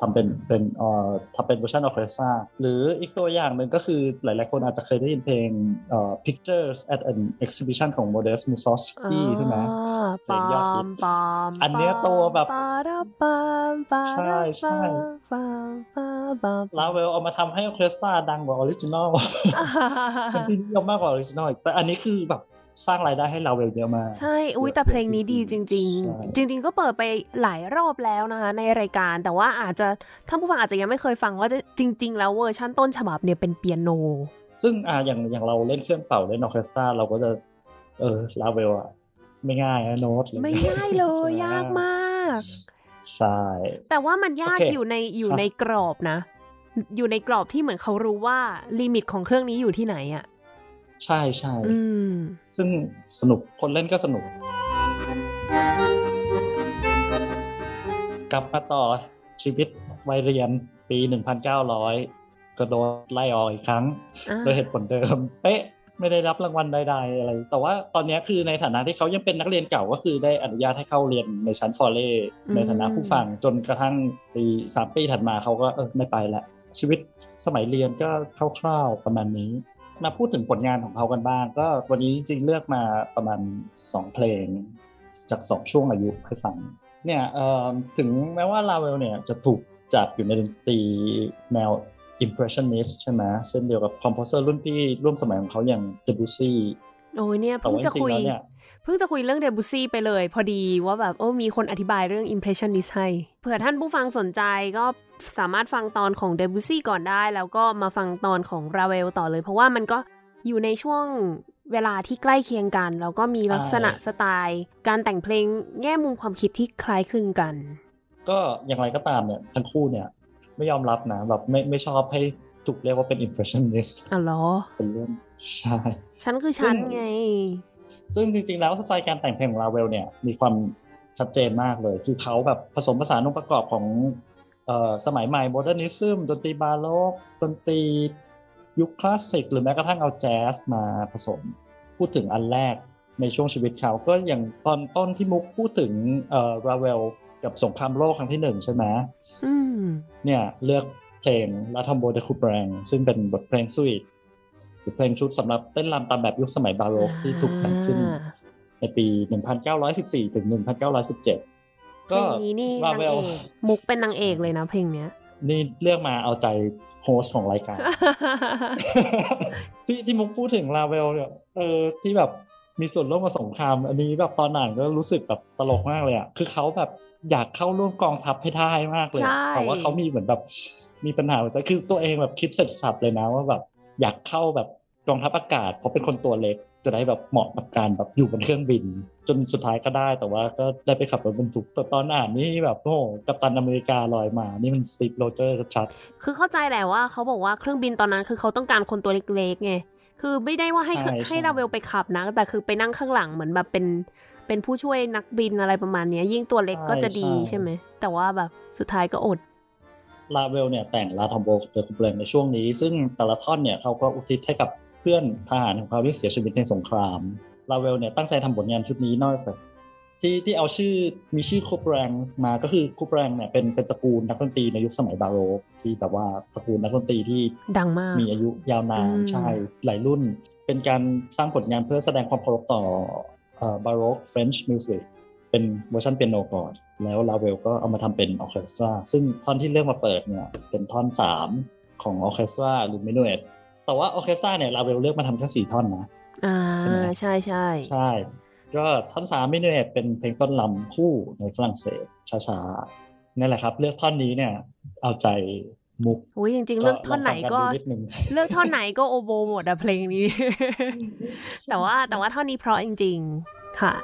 ทำเป็นเป็นเอ่อทำเป็นเวอร์ชันออร์เคสตราหรืออีกตัวอย่างหนึ่งก็คือหลาย ๆ คนอาจจะเคยได้ยินเพลงเอ่อ Pictures at an Exhibition ของ Modest Mussorgsky ใช่ไหมเพลงยอดฮิตปามปามอันเนี้ยตัวแบบปาราปามปาราใช่ใช่ปามปามปามราเวลเอามาทำให้ออร์เคสตราดังกว่า original เป็นที่นิยมมากกว่า original อีกแต่อันนี้คือแบบ สร้างรายได้ให้ราเวลเยอะมาก ใช่ อุ้ยเยอะแต่เพลงนี้ดีจริงใช่ๆจริง ๆ ก็เปิดไปหลายรอบแล้วนะคะ ในรายการแต่ว่าอาจจะท่านผู้ฟังอาจจะยังไม่เคยฟังว่าจะจริง ๆ แล้วเวอร์ชั่นต้นฉบับเนี่ยเป็นเปียโน ซึ่งอ่าอย่างอย่างเราเล่นเครื่องเป่าเล่นออร์เคสตราเราก็จะ เออลาเวลอะไม่ง่ายนะโน้ตอะรไม่เงี้ง่ายเลยใช่ไหยากมาก ใช่ แต่ว่ามันยากโอเคอยู่ในอยู่ครับในกรอบนะ อยู่ในกรอบที่เหมือนเขารู้ว่าลิมิตของเครื่องนี้อยู่ที่ไหนอะใช่ใช่อืม ซึ่งสนุกคนเล่นก็สนุก กลับมาต่อชีวิตวัยเรียนปี 1900 ก็โดนไล่ออกอีกครั้งอ่าโดยเหตุผลเดิม เป๊ะไม่ได้รับรางวัลใดๆอะไร แต่ว่าตอนนี้คือในฐานะที่เขายังเป็นนักเรียนเก่าก็คือได้อนุญาตให้เข้าเรียนในชั้นฟอร์เล่ในฐานะผู้ฟังจนกระทั่งปีสามปีถัดมาเขาก็เออไม่ไปละชีวิตสมัยเรียนก็คร่าวๆประมาณนี้ มาพูดถึงผลงานของเขากันบ้าง ก็วันนี้จริงๆเลือกมาประมาณสองเพลง จากสองช่วงอายุให้ฟัง เนี่ยเอ่อถึงแม้ว่าลาเวลเนี่ยจะถูกจัดอยู่ในดนตรีแนว impressionist ใช่ไหมเช่นเดียวกับคอมโพเซอร์รุ่นพี่ร่วมสมัยของเขาอย่างเดบูซี่โอ้ยเนี่ยแต่เพิ่งว่าจจะริงคุๆยแล้วเนี่ย เพิ่งจะคุยเรื่องเดบุซี่ไปเลย พอดีว่าแบบโอ้มีคนอธิบายเรื่อง impressionist ให้ เผื่อท่านผู้ฟังสนใจก็สามารถฟังตอนของเดบุซี่ก่อนได้ แล้วก็มาฟังตอนของราเวลต่อเลย เพราะว่ามันก็อยู่ในช่วงเวลาที่ใกล้เคียงกัน แล้วก็มีลักษณะสไตล์ การแต่งเพลงแง่มุมความคิดที่คล้ายคลึงกัน ก็อย่างไรก็ตามเนี่ยทั้งคู่เนี่ยไม่ยอมรับนะแบบไม่ไม่ชอบให้ถูกเรียกว่าเป็น impressionist อ๋อเหรอเป็นเรื่องใช่ ฉันคือฉันซึ่งไง ซึ่งจริงๆ แล้วสไตล์การแต่งเพลงของลาเวลเนี่ยมีความชัดเจนมากเลย คือเขาแบบผสมผสานองค์ประกอบของเอ่อสมัยใหม่ modernism ดนตรีบาโรกดนตรียุคคลาสสิก หรือแม้กระทั่งเอาแจ๊สมาผสม พูดถึงอันแรกในช่วงชีวิตเขาก็อย่างตอนต้นที่มุกพูดถึงเอ่อราเวลกับสงครามโลกครั้งที่หนึ่งใช่ไหมอืมเนี่ยเลือกเพลงลาทอมโบเดคูแบงซึ่งเป็นบทเพลงสวีท หรือเพลงชุดสำหรับเต้นรำตามแบบยุคสมัยบาโรกที่ถูกแต่งขึ้นอ่าในปี 1914 ถึง 1917เพลงนี้นี่ลานางเวเอลกมุกเป็นนางเอกเลยนะเพลงเนี้ย นี่เลือกมาเอาใจhost ของรายการ ที่ที่มุกพูดถึงลาเวลเนี่ยเออที่แบบมีส่วนร่วมกับสงคราม อันนี้แบบตอนอ่านก็รู้สึกแบบตลกมากเลยอะคือเขาแบบอยากเข้าร่วมกองทัพให้ได้มากเลยใช่แต่ว่าเขามีเหมือนแบบมีปัญหาแต่คือตัวเองแบบคิดเสร็จสรรพเลยนะว่าแบบ อยากเข้าแบบกองทัพอากาศเพราะเป็นคนตัวเล็กจะได้แบบเหมาะกับการแบบอยู่บนเครื่องบิน จนสุดท้ายก็ได้ แต่ว่าก็ได้ไปขับรถบรรทุกแต่ตอนอ่านนี่แบบโอ้โหกัปตันอเมริกาลอยมา นี่มันสตีฟโรเจอร์ชัดคือเข้าใจแหละว่าเขาบอกว่าเครื่องบินตอนนั้นคือเขาต้องการคนตัวเล็กๆไงคือไม่ได้ว่าให้ใช่ให้ใช่ราเวลไปขับนะ แต่คือไปนั่งข้างหลังเหมือนแบบเป็นเป็นผู้ช่วยนักบินอะไรประมาณเนี้ยยิ่งตัวเล็กก็จะดีใช่ไหมแต่ว่าแบบสุดท้ายก็อด ลาเวลเนี่ยแต่งลาทอมโบเดอะคูเปลงในช่วงนี้ ซึ่งแต่ละท่อนเนี่ยเขาก็อุทิศให้กับเพื่อนทหารของเขาที่เสียชีวิตในสงครามลาเวลเนี่ยตั้งใจทำผลงานชุดนี้นอกจากที่ที่เอาชื่อมีชื่อคูเปลงมาก็คือคูเปลงเนี่ยเป็นเป็นตระกูลนักดนตรีในยุคสมัยบาโรกที่แบบว่าตระกูลนักดนตรีที่ดังมากมีอายุยาวนานอืมใช่หลายรุ่น เป็นการสร้างผลงานเพื่อแสดงความเคารพต่อ Baroque French music เป็นเวอร์ชันเปียโนก่อน แล้วลาเวลก็เอามาทำเป็นออร์เคสตราซึ่งท่อนที่เลือกมาเปิดเนี่ยเป็นท่อน 3 ของออร์เคสตราหรือ minuet แต่ว่าออร์เคสตราเนี่ยลาเวลเลือกมาทำแค่สี่ท่อนนะอ่าใช่ไหมใช่ใช่ใช่ก็ท่อนสามมิโนเอตเป็นเพลงต้นลำคู่ในฝรั่งเศสช้าๆนั่นแหละครับ เลือกท่อนนี้เนี่ย เอาใจมุกอุ้ยจริง ๆ เลือกท่อนไหนก็ลงฟังดูนิดนึงเลือกท่อนไหนก็โอโบหมดอะเพลงนี้ แต่ว่าแต่ว่าท่อนนี้เพราะจริง ๆ ค่ะ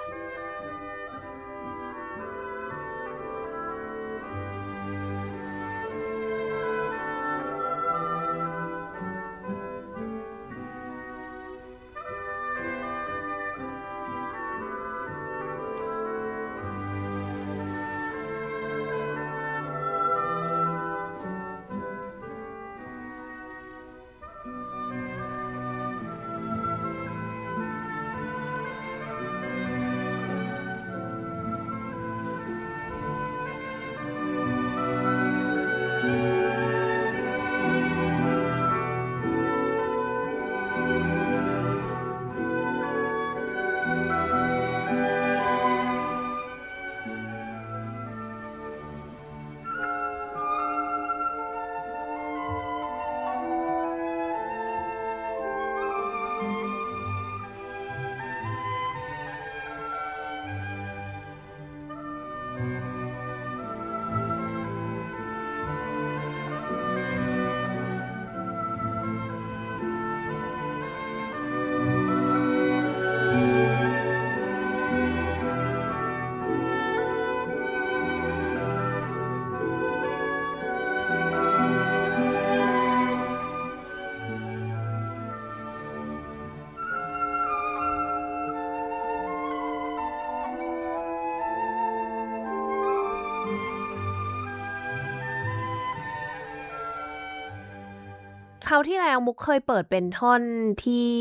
คราวที่แล้วมุกเคยเปิดเป็นท่อนที่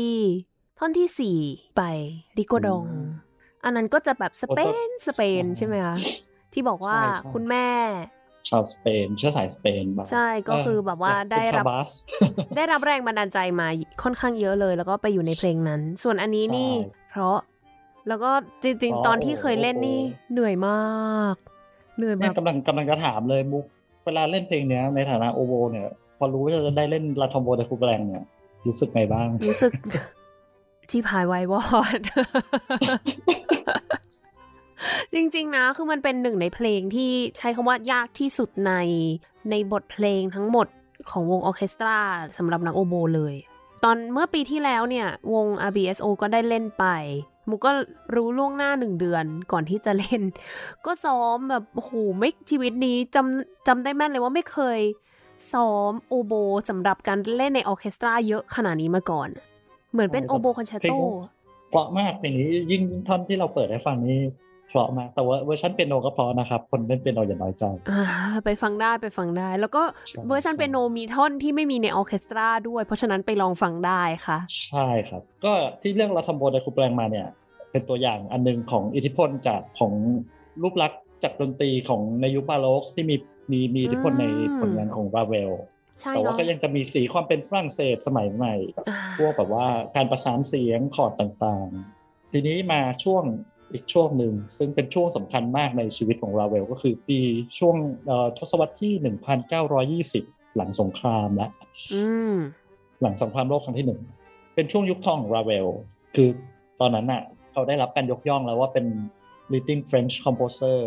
ท่อนที่สี่ไปริโกดองอืมอันนั้นก็จะแบบสเปนสเปนใช่ใช่ไหมคะที่บอกว่าใช่ใช่คุณแม่ชาวสเปนเชื้อสายสเปนบ้างใช่ก็คือแบบว่าเออได้รับเป็นชาวบาสได้รับแรงบันดาลใจมาค่อนข้างเยอะเลย แล้วก็ไปอยู่ในเพลงนั้น ส่วนอันนี้นี่ใช่เพราะแล้วก็จริงอ๋อๆตอนที่เคยเล่นนี่โอ้โหเหนื่อยมาก เหนื่อยแบเนี่ยบกำลังกำลังจะถามเลยมุกเวลาเล่นเพลงเนี้ยในฐานะโอโบเนี่ย พอรู้ว่าจะได้เล่นลาทอมโบเดคูแบงเนี่ย รู้สึกไงบ้าง รู้สึกที่พายไวายวอด จริง ๆ นะ คือมันเป็นหนึ่งในเพลงที่ใช้คำว่ายากที่สุดในในบทเพลงทั้งหมดของวงออเคสตราสำหรับนักโอโบเลย ตอนเมื่อปีที่แล้วเนี่ย วง RBSO ก็ได้เล่นไปมุกก็รู้ล่วงหน้าหนึ่งเดือนก่อนที่จะเล่น ก็ซ้อมแบบโอ้โหไม่ชีวิตนี้จำจำได้แม่นเลยว่าไม่เคย ซ้อมโอโบสำหรับการเล่นในออร์เคสตราเยอะขนาดนี้มาก่อน เหมือนเป็นโอโอ้โบคอนแชร์โตเพลงเพราะมากเพลงนี้ยิ่งท่อนที่เราเปิดให้ฟังนี่เพราะมากแต่ว่าเวอร์ชันเปียโนก็เพราะนะครับ คนเล่นเปียโนอย่าน้อยใจอ่าไปฟังได้ไปฟังได้ แล้วก็ใช่เวอร์ชันใช่เปียโนมีท่อนที่ไม่มีในออร์เคสตราด้วย เพราะฉะนั้นไปลองฟังได้ค่ะ ใช่ครับ ก็ที่เรื่องลาทอมโบเดคูแบงมาเนี่ย เป็นตัวอย่างอันหนึงของอิทธิพลจากของรูปลักษณ์จากดนตรีของในยุคบาโรกที่มี มีมีอิทธิพลในอืมผลงานของราเวลใช่แต่ว่าเนาะก็ยังจะมีสีความเป็นฝรั่งเศสสมัยใหม่แบบอ่าพวกแบบว่าการประสานเสียงคอร์ดต่างๆ ทีนี้มาช่วงอีกช่วงหนึ่ง ซึ่งเป็นช่วงสำคัญมากในชีวิตของราเวล ก็คือปีช่วงเอ่อทศวรรษที่ 1920 หลังสงครามและอืมหลังสงครามโลกครั้งที่หนึ่ง เป็นช่วงยุคทองของราเวล คือตอนนั้นน่ะ เขาได้รับการยกย่องแล้วว่าเป็น leading French composer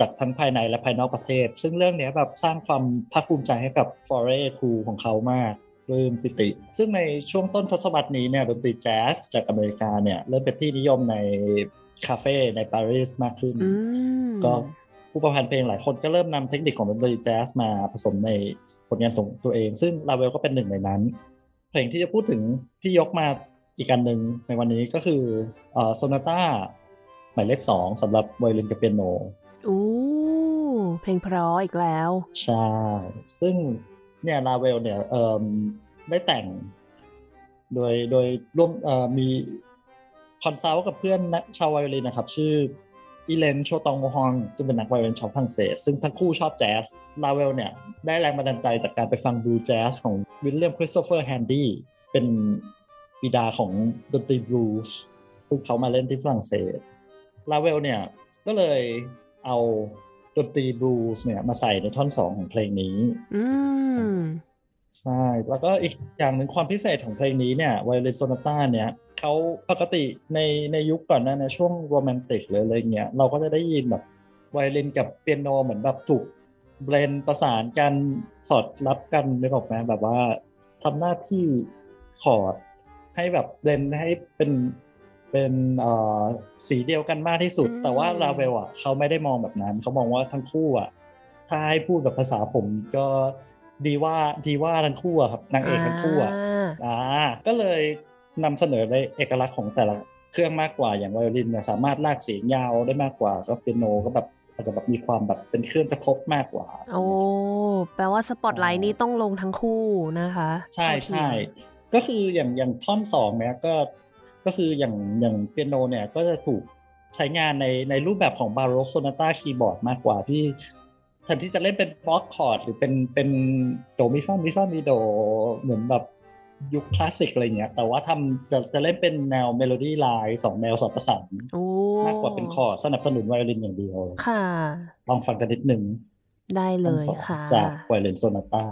จากทั้งภายในและภายนอกประเทศ ซึ่งเรื่องเนี้ยแบบสร้างความภาคภูมิใจให้กับ f o r e c r e w ของเขามากปลื้มปิติ ซึ่งในช่วงต้นทศวรรษนี้เนี่ยดนตรีแจ๊สจากอเมริกาเนี่ยเริ่มเป็นที่นิยมในคาเฟ่ในปารีสมากขึ้นอืมก็ผู้ประพันธ์เพลงหลายคนก็เริ่มนำเทคนิคของดนตรีแจ๊สมาผสมในผลงานของตัวเอง ซึ่งลาเวลก็เป็นหนึ่งในนั้น เพลงที่จะพูดถึงที่ยกมาอีกอันหนึ่งในวันนี้ก็คือเอ่อโซนาต้าหมายเลขสองสำหรับไวโอลินกับเปียโน อู้เพลงเพราะอีกแล้ว ใช่ ซึ่งเนี่ยลาเวลเนี่ยเอ่อได้แต่ง โดยโดยร่วมเอ่อมี consult กับเพื่อนนะชาวไวโอลินนะครับ ชื่ออีเลนโชตองโมฮองซึ่งเป็นนักไวโอลินชาวฝรั่งเศส ซึ่งทั้งคู่ชอบแจ๊สลาเวลเนี่ย ได้แรงบันดาลใจจากการไปฟังบลูส์แจ๊สของวิลเลียมคริสโตเฟอร์แฮนดี้เป็นบิดาของดนตรีบลูส์ซึ่งเขามาเล่นที่ฝรั่งเศสลาเวลเนี่ย ก็เลย เอาดนตรีบลูส์เนี่ยมาใส่ในท่อนสองของเพลงนี้ อืมใช่ แล้วก็อีกอย่างหนึ่งความพิเศษของเพลงนี้เนี่ยไวโอลินโซนาต้าเนี่ยเขาปกติในในยุคก่อนหน้าในช่วงโรแมนติกหรืออะไรเงี้ยเราก็จะได้ยินแบบไวโอลินกับเปียโนเหมือนแบบถูกเบลนประสานกันสอดรับกันนึกออกไหมแบบว่าทำหน้าที่คอร์ดให้แบบเบลนให้เป็น เป็นเอ่อสีเดียวกันมากที่สุดอืมแต่ว่าลาเวลอะเขาไม่ได้มองแบบนั้น เขามองว่าทั้งคู่อะถ้าให้พูดแบบภาษาผมก็ดีว่าดีว่าทั้งคู่อะครับนางเอกทั้งคู่อะอ่าอ่าก็เลยนำเสนอในเอกลักษณ์ของแต่ละเครื่องมากกว่าอย่างไวโอลินเนี่ยสามารถลากเสียงยาวได้มากกว่าก็เปียโนก็แบบอาจจะแบบมีความแบบเป็นเครื่องกระทบมากกว่า โอ้ แปลว่าสปอตไลท์นี้ต้องลงทั้งคู่นะคะ ใช่เท่าเทียมใช่ ก็คืออย่างอย่างท่อนสองเนี่ยก็ ก็คืออย่างอย่างเปียโนเนี่ยก็จะถูกใช้งานในในรูปแบบของบาโรกโซนาต้าคีย์บอร์ดมากกว่าที่แทนที่จะเล่นเป็น block chord หรือเป็นเป็นโดมิซอลมิซอลมิโดเหมือนแบบยุคคลาสสิกอะไรเงี้ย แต่ว่าทำจะจะเล่นเป็นแนว melody line สองแนวสองประสานโอ้มากกว่าเป็นคอร์ดสนับสนุนไวโอลินอย่างเดียว ค่ะ ลองฟังกันนิดนึง ได้เลท่อนสองค่ะ จากไวโอลินโซนาต้า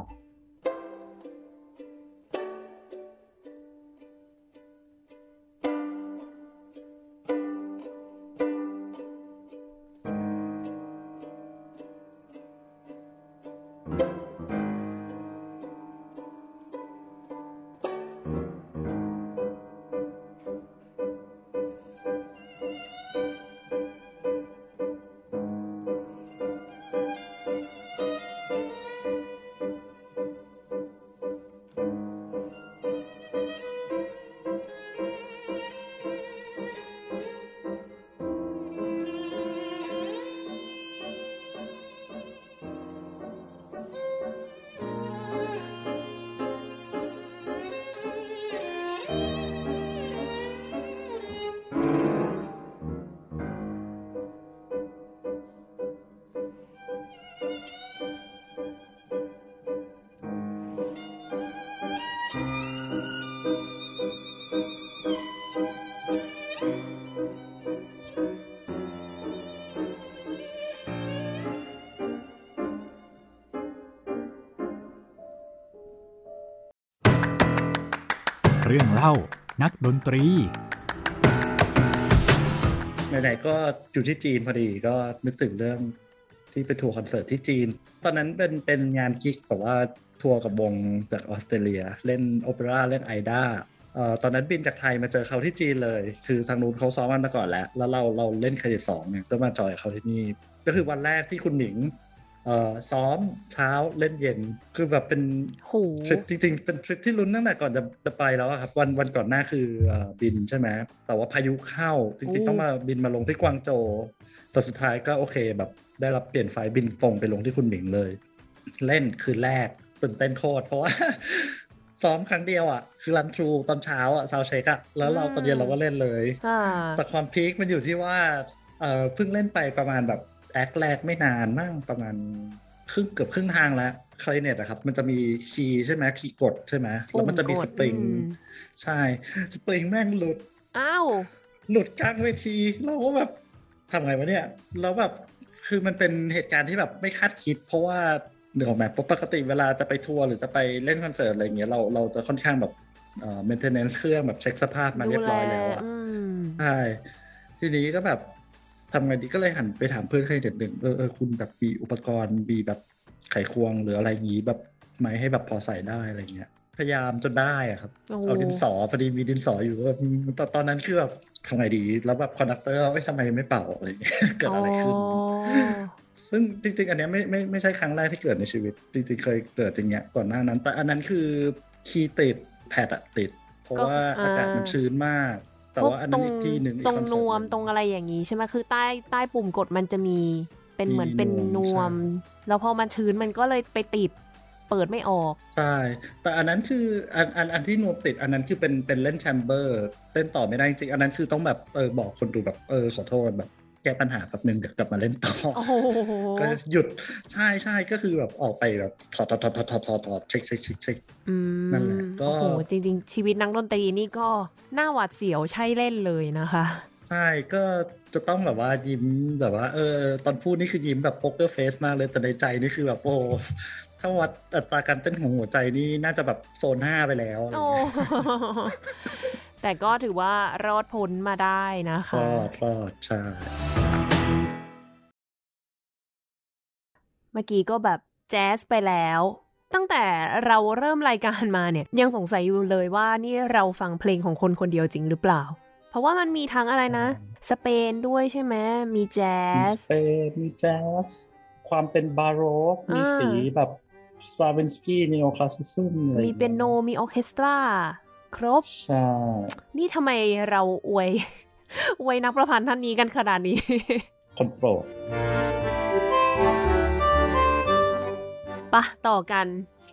รื่องเล่านักดนตรีไหนๆก็อยู่ที่จีนพอดีก็นึกถึงเรื่องที่ไปทัวร์คอนเสิร์ตที่จีน ตอนนั้นเป็นเป็นงาน gig แบบว่าทัวร์กับวงจากออสเตรเลีย เล่นโอเปร่าเล่นไอด้าตอนนั้นบินจากไทยมาเจอเขาที่จีนเลย คือทางนู้นเขาซ้อมกันมาก่อนแล้ว แล้วเราเราเล่นคลาริเน็ตสองเนี่ยก็มาจอยเขาที่นี่ ก็คือวันแรกที่คุนหมิง เอ่อซ้อมเช้าเล่นเย็น คือแบบเป็นโหทริปจริงๆ เป็นทริปที่ลุ้นตั้งแต่ก่อนจะจะไปแล้วอะครับ วันวันก่อนหน้าคือเอ่อบินใช่ไหมแต่ว่าพายุเข้าจริงๆ ต้องมาบินมาลงที่กวางโจวแต่สุดท้ายก็โอเคแบบได้รับเปลี่ยนไฟล์บินตรงไปลงที่คุณหมิงเลย เล่นคืนแรกตื่นเต้นโคตรเพราะว่าซ้อมครั้งเดียวอะ คือรันทรูตอนเช้าอะซาวเช็คอะแล้วเราตอนเย็นเราก็เล่นเลยค่ะแต่ความพีคมันอยู่ที่ว่าเอ่อเพิ่งเล่นไปประมาณแบบ act แรกไม่นานมั่งประมาณครึ่งเกือบครึ่งทางแล้วคลาริเนตอะครับ มันจะมีคีย์ใช่ไหมคีย์กดใช่ไหมแล้วมันจะมีปุ่มกดสปริงอืมใช่ สปริงแม่งหลุด อ้าว หลุดกลางเวทีเราก็แบบทำไงวะเนี่ยแล้วแบบคือมันเป็นเหตุการณ์ที่แบบไม่คาดคิด เพราะว่าเดี๋ยวแบบปกติเวลาจะไปทัวร์หรือจะไปเล่นคอนเสิร์ตอะไรเงี้ยเราเราจะค่อนข้างแบบเอ่อ maintenance เครื่องแบบเช็คสภาพมาเรียบร้อยแล้วอะอืมใช่ทีนี้ก็แบบ ทำไงดีก็เลยหันไปถามเพื่อนคลาริเน็ตหนึ่งเออเออคุณแบบมีอุปกรณ์มีแบบไขควงหรืออะไรอย่างงี้แบบไหมให้แบบพอใส่ได้อะไรเงี้ย พยายามจนได้อะครับโอ้เอาดินสอพอดีมีดินสออยู่แบบตอนตอนนั้นคือแบบทำไงดี แล้วแบบ conductor เอ้ยทำไมไม่เป่าอะไรอย่างเงี้ยเกิดอะไรขึ้นซึ่งจริง ๆ อันเนี้ยไม่ไม่ไม่ใช่ครั้งแรกที่เกิดในชีวิต จริงๆเคยเกิดอย่างเงี้ยก่อนหน้านั้น แต่อันนั้นคือคีย์ติดแพดอะติด เพราะว่าอากาศมันชื้นมาก แต่ว่าอันนั้นอีกที่หนึ่งตรงนวมตรงอะไรอย่างนี้ใช่ไหมคือใต้ใต้ปุ่มกดมันจะมีเป็นเหมือนเป็นนวม แล้วพอมันชื้นมันก็เลยไปติดเปิดไม่ออก ใช่ แต่อันนั้นคืออันอันอันที่นวมติด อันนั้นคือเป็นเป็นเล่นแชมเบอร์เต้นต่อไม่ได้จริงอันนั้นคือต้องแบบเออบอกคนดูแบบเออขอโทษแบบ แก้ปัญหาแบบนึงเดี๋ยวกลับมาเล่นต่อก็หยุดใช่ใช่ก็คือแบบออกไปแบบถอดถอดถอดถอดถอดถอดถอดเช็คเช็คเช็คเช็คนั่นแหละก็โอ้โหจริง ๆ ชีวิตนักดนตรีนี่ก็น่าหวาดเสียวใช่เล่นเลยนะคะใช่ก็จะต้องแบบว่ายิ้มแบบว่าเออตอนพูดนี่คือยิ้มแบบ poker face มากเลยแต่ในใจนี่คือแบบโอ้ถ้าวัดอัตราการเต้นของหัวใจนี่น่าจะแบบโซนห้าไปแล้วโอ้แต่ก็ถือว่ารอดพ้นมาได้นะคะรอดรอดใช่ เมื่อกี้ก็แบบแจ๊สไปแล้ว ตั้งแต่เราเริ่มรายการมาเนี่ย ยังสงสัยอยู่เลยว่านี่เราฟังเพลงของคนคนเดียวจริงหรือเปล่า เพราะว่ามันมีทั้งอะไรนะ สเปนด้วยใช่ไหมมีแจ๊สสเปนมีแจ๊สความเป็นบาโรกมีสีแบบสตราวินสกี้ neoclassicism มีเปียโนมีออร์เคสตรา ครบ ใช่ นี่ทำไมเราอวยอวยนักประพันธ์ท่านนี้กันขนาดนี้ คนโปรดปะต่อกัน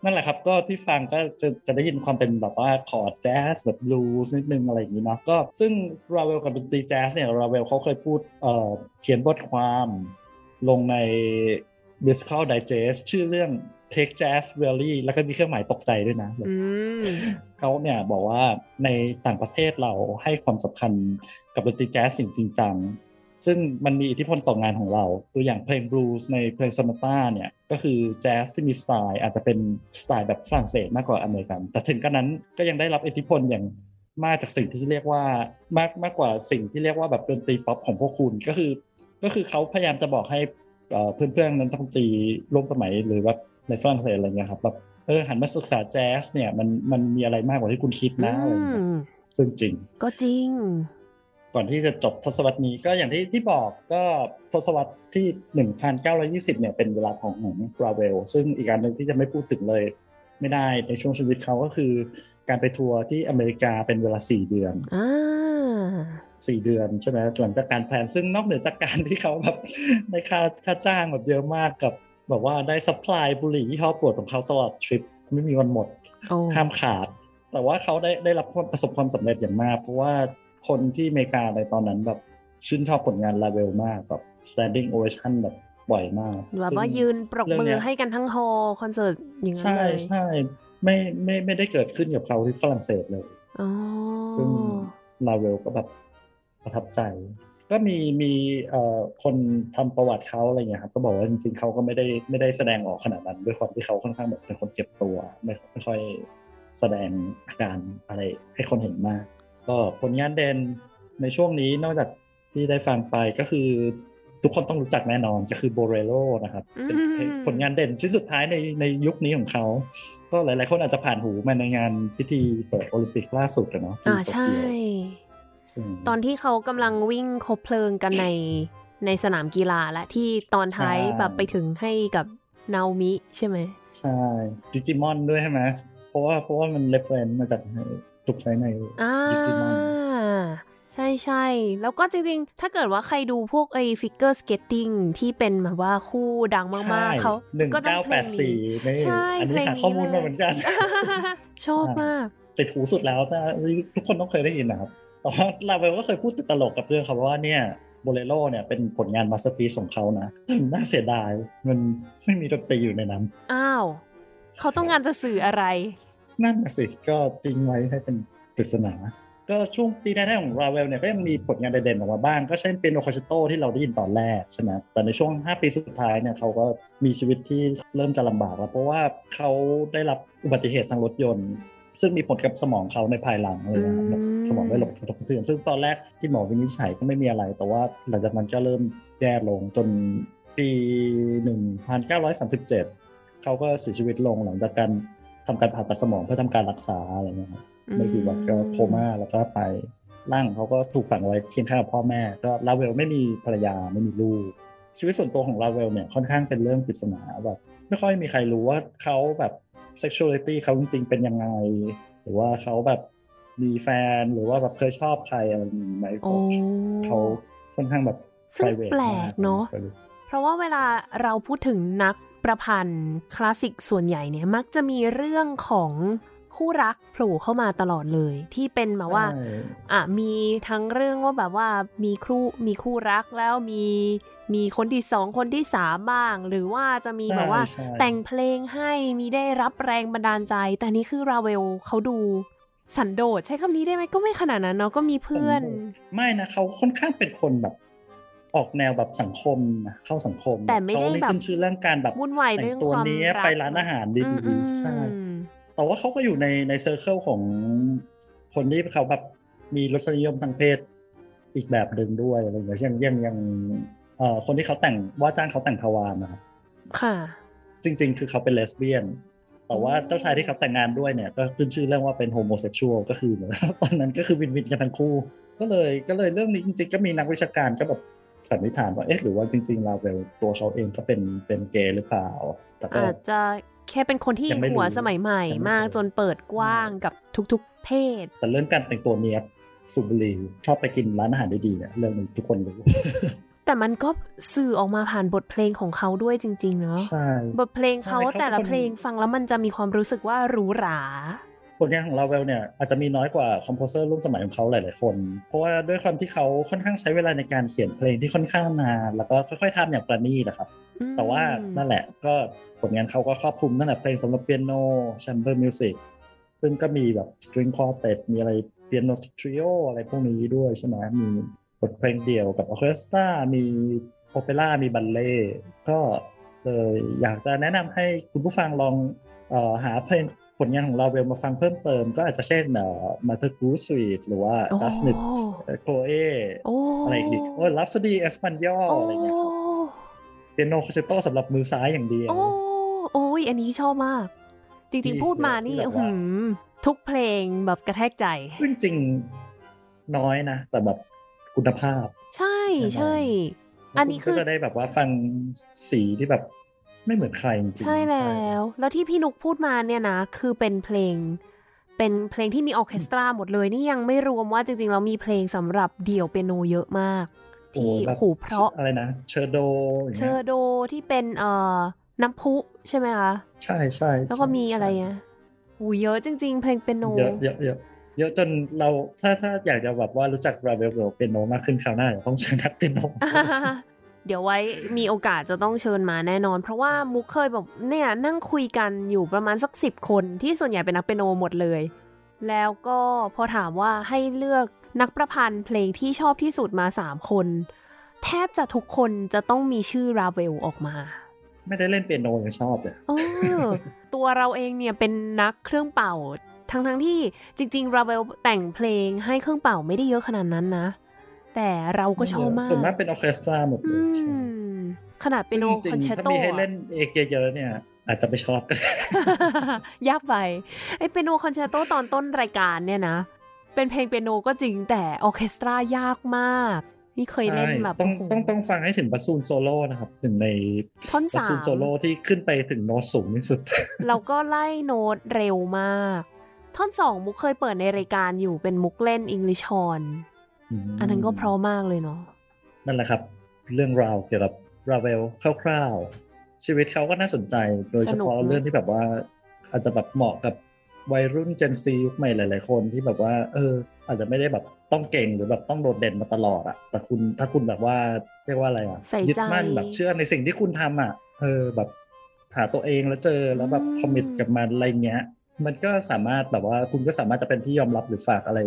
นั่นแหละครับ ก็ที่ฟังก็จะจะได้ยินความเป็นแบบว่าคอร์ดแจ๊สแบบบลูส์นิดนึงอะไรอย่างนี้เนาะก็ซึ่งราเวลกับดนตรีแจ๊สเนี่ยราเวลเขาเคยพูดเอ่อเขียนบทความลงใน Musical Digest ชื่อเรื่อง Take Jazz Seriously แล้วก็มีเครื่องหมายตกใจด้วยนะเขาเนี่ยบอกว่าในต่างประเทศเราให้ความสำคัญกับดนตรีแจ๊สจริงจัง ซึ่งมันมีอิทธิพลต่องานของเรา ตัวอย่างเพลงบลูส์ในเพลงซอนาต้าเนี่ย ก็คือแจ๊สที่มีสไตล์อาจจะเป็นสไตล์แบบฝรั่งเศสมากกว่าอเมริกัน แต่ถึงกระนั้นก็ยังได้รับอิทธิพลอย่างมากจากสิ่งที่เรียกว่ามากมากกว่าสิ่งที่เรียกว่าแบบดนตรีป๊อปของพวกคุณก็คือ ก็คือเขาพยายามจะบอกให้เพื่อนๆนั้นดนตรีร่วมสมัยหรือว่า ในฝรั่งเศสอะไรเงี้ยครับแบบเออหันมาศึกษาแจ๊สเนี่ยมันมันมีอะไรมากกว่าที่คุณคิดนะอะไรเงี้ยซึ่งจริง ก็จริง ก่อนที่จะจบทศวรรษนี้ก็อย่างที่ที่บอกก็ทศวรรษที่ 1920 เนี่ยเป็นเวลาของของราเวล ซึ่งอีกการหนึ่งที่จะไม่พูดถึงเลย ไม่ได้ในช่วงชีวิตเขาก็คือ การไปทัวร์ที่อเมริกาเป็นเวลาสี่เดือนสี่เดือนใช่ไหมหลังจากการ plan ซึ่งนอกเหนือจากการที่เขาแบบได้ค่าค่าจ้างแบบเยอะมากกับ แบบว่าได้ supply บุหรี่ที่เขาโปรดของเขาตลอดทริปไม่มีวันหมดห้ามขาด แต่ว่าเขาได้ได้รับประสบความสำเร็จอย่างมาก เพราะว่าคนที่อเมริกาในตอนนั้นแบบชื่นชอบผลงานราเวลมากแบบ standing ovation แบบบ่อยมากแบบว่ายืนปรบมือให้กันทั้ง hall คอนเสิร์ตอย่างนั้นเลยใช่ใช่ไม่ไม่ไม่ได้เกิดขึ้นกับเขาที่ฝรั่งเศสเลยซึ่งลาเวลก็แบบประทับใจ ก็มีมีเอ่อคนทำประวัติเขาอะไรเงี้ยครับก็บอกว่าจริงๆเขาก็ไม่ได้ไม่ได้แสดงออกขนาดนั้นด้วยความที่เขาค่อนข้างแบบเป็นคนเก็บตัวไม่ไม่ค่อยแสดงอาการอะไรให้คนเห็นมาก ก็ผลงานเด่นในช่วงนี้นอกจากที่ได้ฟังไปก็คือทุกคนต้องรู้จักแน่นอนจะคือโบเรโลนะครับเป็นผลงานเด่นชิ้นสุดท้ายในในยุคนี้ของเขา ก็หลายๆคนอาจจะผ่านหูมาในงานพิธีเปิดโอลิมปิกล่าสุดเนาะอ่าใช่ ตอนที่เขากำลังวิ่งคบเพลิงกันในในสนามกีฬาและที่ตอนท้ายแบบไปถึงให้กับนาโอมิใช่ไหม ใช่ดิจิมอนด้วยใช่ไหมเพราะว่าเพราะว่ามัน reference มาจากถูกใช้ในดิจิมอนใช่ใช่แล้วก็จริงๆ ถ้าเกิดว่าใครดูพวกไอ้ figure skating ที่เป็นแบบว่าคู่ดังมากๆเขาก็ต้องเพลงนี้ใช่เพลงนี้ข้อมูลมาเหมือนกัน ชอบมากติดหูสุดแล้วแต่ทุกคนต้องเคยได้ยินนะครับ แต่ว่าราเวลก็เคยพูดติดตลกกับเพื่อนเขาว่าเนี่ยโบเลโรเนี่ยเป็นผลงาน masterpiece ของเขานะน่าเสียดาย มันไม่มีดนตรีอยู่ในนั้น อ้าว เขาต้องการจะสื่ออะไร นั่นสิก็ทิ้งไว้ให้เป็นปริศนา ก็ช่วงปีแรกๆของราเวลเนี่ยก็ยังมีผลงานเด่นๆออกมาบ้าง ก็เช่น piano concerto ที่เราได้ยินตอนแรกใช่ไหมแต่ในช่วง 5 ปีสุดท้ายเนี่ยเขาก็มีชีวิตที่เริ่มจะลำบากแล้วเพราะว่าเขาได้รับอุบัติเหตุทางรถยนต์ ซึ่งมีผลกับสมองเขาในภายหลังเลยนะสมองได้หลบกระทบกระเทือนซึ่งตอนแรกที่หมอวินิจฉัยก็ไม่มีอะไร แต่ว่าหลังจากนั้นก็เริ่มแย่ลงจนปี1937 เขาก็เสียชีวิตลงหลังจากการทำการผ่าตัดสมองเพื่อทำการรักษาอะไรเงี้ยครับไม่กี่วันก็โคม่าแล้วก็ไปร่างเขาก็ถูกฝังไว้เคียงข้างกับพ่อแม่ ก็ลาเวลไม่มีภรรยาไม่มีลูก ชีวิตส่วนตัวของลาเวลเนี่ยค่อนข้างเป็นเรื่องปริศนาแบบไม่ค่อยมีใครรู้ว่าเขาแบบ sexuality เขาจริงๆเป็นยังไง หรือว่าเขาแบบมีแฟนหรือว่าแบบเคยชอบใครอะไรอย่างนี้ไหมโอ้เขาค่อนข้างแบบซึ่ง private แปลกเนอะม private เพราะว่าเวลาเราพูดถึงนักประพันธ์คลาสสิกส่วนใหญ่เนี่ยมักจะมีเรื่องของ คู่รักโผล่เข้ามาตลอดเลย ที่เป็นแบบว่าใช่อะมีทั้งเรื่องว่าแบบว่ามีครูมีคู่รักแล้วมีมีคนที่สองคนที่สามบ้าง หรือว่าจะมีแบบว่าใช่แต่งเพลงให้มีได้รับแรงบันดาลใจ แต่นี่คือราเวลเขาดูสันโดษใช้คำนี้ได้ไหมก็ไม่ขนาดนั้นเนาะก็มีเพื่อน ไม่นะเขาค่อนข้างเป็นคนแบบออกแนวแบบสังคมนะเข้าสังคม แต่ไม่ได้เขานี่แบบขึ้นชื่อเรื่องการแบบวุ่นวายแต่เรื่องงตัวความนี้รักไปร้านอาหารดีอืมๆใช่อืม แต่ว่าเขาก็อยู่ในใน circle ของคนที่เขาแบบมีรสนิยมทางเพศอีกแบบหนึ่งด้วยอะไรอย่างเงี้ยอย่างอย่างอย่างเอ่อคนที่เขาแต่งว่าจ้างเขาแต่งปาวานนะครับค่ะ จริง ๆ คือเขาเป็นเลสเบี้ยน แต่ว่าอืมเจ้าชายที่เขาแต่งงานด้วยเนี่ย ก็ขึ้นชื่อเรื่องว่าเป็น homosexual ก็คือเหมือนตอนนั้นก็คือ win-win กันทั้งคู่ ก็เลยก็เลยเรื่องนี้จริงๆก็มีนักวิชาการก็แบบ สันนิษฐานว่าเอ๊ะหรือว่าจริงๆราเวลตัวเขาเองก็เป็นเป็นเกย์หรือเปล่าแต่ก็อาจจะแค่เป็นคนที่ยังไม่รู้หัวสมัยใหม่ยังไม่มากรู้จนเปิดกว้างกับทุกๆ เพศ แต่เรื่องการแต่งตัวเนี้ยบสูบบุหรี่ชอบไปกินร้านอาหารดีๆเนี่ยเรื่องนี้ทุกคนรู้แต่มันก็สื่อออกมาผ่านบทเพลงของเขาด้วยจริง ๆ เนาะใช่บทเพลงเขาใช่เขาแต่ละเป็นคนเพลงฟังแล้วมันจะมีความรู้สึกว่าหรูหราผ ลงานของลาเวลเนี่ยอาจจะมีน้อยกว่าคอมโพเซอร์รุ่นสมัยของเขาหลาย ๆ คน เพราะว่าด้วยความที่เขาค่อนข้างใช้เวลาในการเขียนเพลงที่ค่อนข้างนาน แล้วก็ค่อย ๆทำอย่างประณีตนะครับอืมแต่ว่านั่นแหละก็ผลงานเขาก็ครอบคลุมตั้งแต่เพลงสำหรับเปียโน chamber music ซึ่งก็มีแบบ string quartet มีอะไร piano trio อะไรพวกนี้ด้วยใช่ไหมมีบทเพลงเดี่ยวกับออร์เคสตรามีโอเปร่ามีบัลเล่ต์ก็ เลยอยากจะแนะนำให้คุณผู้ฟังลองเอ่อหาเพลงผลงานของราเวลมาฟังเพิ่มเติม ก็อาจจะเช่นเอ่อ Mother Goose Suite หรือว่าโอ้ Daphnis etโคเอโอ้อะไรอีกดิโอ้ Rapsodie espagnole โอ้อะไรเงี้ยครับ piano concerto สำหรับมือซ้ายอย่างเดียวโอ้โอ้ยอันนี้ชอบมาก จริงนี่ๆพูดมานี่คือแบบว่าอื้อหือทุกเพลงแบบกระแทกใจซึ่งจริงๆน้อยนะ แต่แบบคุณภาพ ใช่แน่นอนใช่ อันนี้ณคือก็จะได้แบบว่าฟังสีที่แบบไม่เหมือนใครจริงๆใช่แล้ว แล้วที่พี่นุกพูดมาเนี่ยนะ คือเป็นเพลง เป็นเพลงที่มีออร์เคสตราหมดเลย นี่ยังไม่รวมว่าจริงๆเรามีเพลงสำหรับเดี่ยวเปียโนเยอะมากโอ้ที่แบบหูเพราะอะไรนะ เชอร์โดอย่างเชเงี้อยร์โดที่เป็นเอ่อน้ำพุใช่ไหมคะ ใช่ใช่แล้วก็มีใช่อะไรอะหูเยอะจริง ๆ เพลงเปียโนเยอะเยอะ เยอะเยอะจนเราถ้าถ้าอยากจะแบบว่ารู้จักราเวลโรเปียโนมากขึ้นคราวหน้าเดี๋ยวต้องเชิญนักเปียโนเดี๋ยวไว้มีโอกาสจะต้องเชิญมาแน่นอน เพราะว่ามุกเคยแบบเนี่ยนั่งคุยกันอยู่ประมาณสักสิบคนที่ส่วนใหญ่เป็นนักเปียโนหมดเลย แล้วก็พอถามว่าให้เลือกนักประพันธ์เพลงที่ชอบที่สุดมาสามคน แทบจะทุกคนจะต้องมีชื่อราเวลออกมา ไม่ได้เล่นเปียโนยังชอบเลยเออตัวเราเองเนี่ยเป็นนักเครื่องเป่า ทั้งทั้งๆที่จริง ๆ ราเวลแต่งเพลงให้เครื่องเป่าไม่ได้เยอะขนาดนั้นนะ แต่เราก็ชอบมากส่วนมากเป็นออร์เคสตราหมดเลอืยใช่มขนาดเป็นโนซึ่งจริคอนงแชๆตถ้าโตมีให้เล่นเอกเยอะๆเนี่ยอาจจะไม่ชอบกันยากไปไอ piano concerto ตอนต้นรายการเนี่ยนะ เป็นเพลงเปียโนก็จริงแต่ออร์เคสตรายากมาก นี่เคยเล่นใช่แบบต้องโโหต้องต้องฟังให้ถึง bassoon solo นะครับหนึ่งในท่อน bassoon solo ที่ขึ้นไปถึงโน้ตสูงที่สุด เราก็ไล่โน้ตเร็วมาก ท่อนสองมุกเคยเปิดในรายการอยู่เป็นมุกเล่น English hornมอันนั้นก็เพราะมากเลยเนาะนั่นแหละครับ เรื่องราวเกี่ยวกับราเวลคร่าวๆ ชีวิตเขาก็น่าสนใจ โดยเฉพาะเรื่องที่แบบว่า อาจจะแบบเหมาะกับวัยรุ่น Gen Z ยุคใหม่หลาย ๆ คนที่แบบว่า เออ อาจจะไม่ได้แบบต้องเก่งหรือแบบต้องโดดเด่นมาตลอดอะแต่คุณถ้าคุณแบบว่าเรียกว่าอะไรอะใส่ยึดใจมั่นแบบเชื่อในสิ่งที่คุณทำอะเออแบบหาตัวเองแล้วเจอแล้วแบบอืมคอมมิตกับมันอะไรเงี้ย มันก็สามารถแบบว่าคุณก็สามารถจะเป็นที่ยอมรับหรือฝากอะไร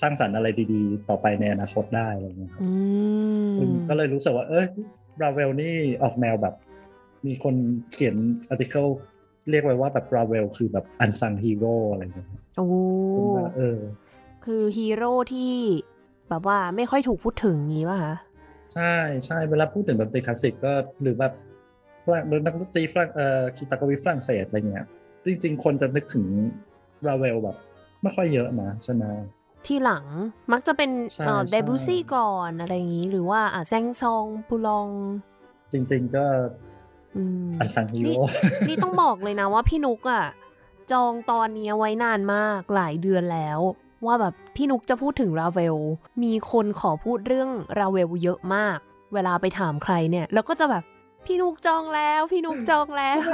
สร้างสรรค์อะไรดีๆ ต่อไปในอนาคตได้อะไรเงี้ยครับอืซึ่งมก็เลยรู้สึกว่า เอ้ยราเวลนี่ออกแนวแบบ มีคนเขียน article เรียกไว้ว่าแบบราเวลคือแบบ unsung hero อะไรอย่างเงี้ยโอ้ผมว่าเออ คือฮีโร่ที่แบบว่าไม่ค่อยถูกพูดถึงงี้ป่ะคะใช่ใช่เวลาพูดถึงดนตรีคลาสสิกก็หรือแบบฝรั่งหรือนักดนตรีฝรั่งเอ่อคีตกวีฝรั่งเศสอะไรเงี้ย จริง ๆ คนจะนึกถึงราเวลแบบ ไม่ค่อยเยอะนะใช่ไหมที่หลังมักจะเป็นใช่เอ่อใช่เดบูซี่ก่อนอะไรอย่างนี้ หรือว่าอะแซงซองส์ ปูลองก์ จริง ๆ ก็อืม unsung heroนี่ต้องบอกเลยนะว่าพี่นุกอะ จองตอนนี้ไว้นานมากหลายเดือนแล้ว ว่าแบบพี่นุกจะพูดถึงราเวล มีคนขอพูดเรื่องราเวลเยอะมาก เวลาไปถามใครเนี่ย แล้วก็จะแบบ พี่นุกจองแล้ว พี่นุกจองแล้ว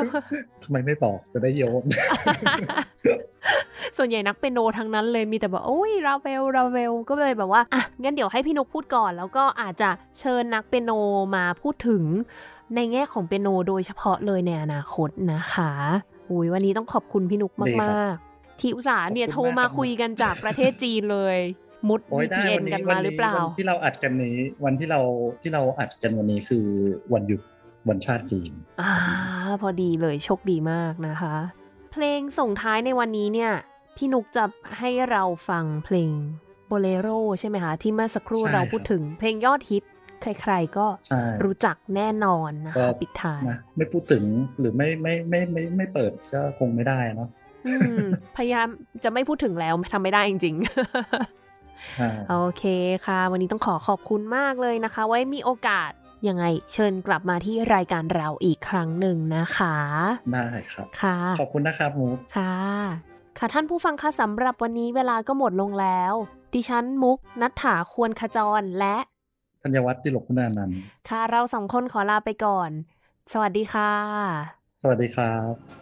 ทำไมไม่บอกจะได้โยน ส่วนใหญ่นักเปียโนทั้งนั้นเลยมีแต่แบบโอ้ยราเวลราเวลก็เลยแบบว่าอะงั้นเดี๋ยวให้พี่นุกพูดก่อน แล้วก็อาจจะเชิญนักเปียโนมาพูดถึง ในแง่ของเปียโนโดยเฉพาะเลยในอนาคตนะคะอุ้ยวันนี้ต้องขอบคุณพี่นุกดีครัมากบๆที่อุตส่าห์เนี่ยขอบโทคุณรมากมาครับคุยกันจากประเทศจีนเลยมุดโอ้ยได้ VPN วันนี้กันมาหรือเปล่าวันที่เราอัดกันนี้ วันที่เราที่เราอัดกันวันนี้คือวันหยุด วันชาติจีนอ่าพอดีเลยโชคดีมากนะคะ เพลงส่งท้ายในวันนี้เนี่ย พี่นุกจะให้เราฟังเพลงโบเลโรใช่ไหมคะที่เมื่อสักครู่ใช่เราพูดถึงเพลงยอดฮิตใครๆก็ใช่รู้จักแน่นอนนะก็คะปิดท้ายนะไม่พูดถึงหรือไม่ไม่ไม่ไม่ไม่ไม่เปิดก็คงไม่ได้เนาะอืมพยายามจะไม่พูดถึงแล้วทำไม่ได้จริงๆใช่โอเคค่ะ วันนี้ต้องขอขอบคุณมากเลยนะคะ ไว้มีโอกาส ยังไงเชิญกลับมาที่รายการเราอีกครั้งหนึ่งนะคะ ได้ครับ ค่ะ ขอบคุณนะครับมูกค่ะ ค่ะท่านผู้ฟังคะสำหรับวันนี้เวลาก็หมดลงแล้ว ดิฉันมุกนัฐถาควรขจรและธัญวัฒน์ที่หลกคุณานันท์ค่ะ เราสองคนขอลาไปก่อน สวัสดีค่ะ สวัสดีครับ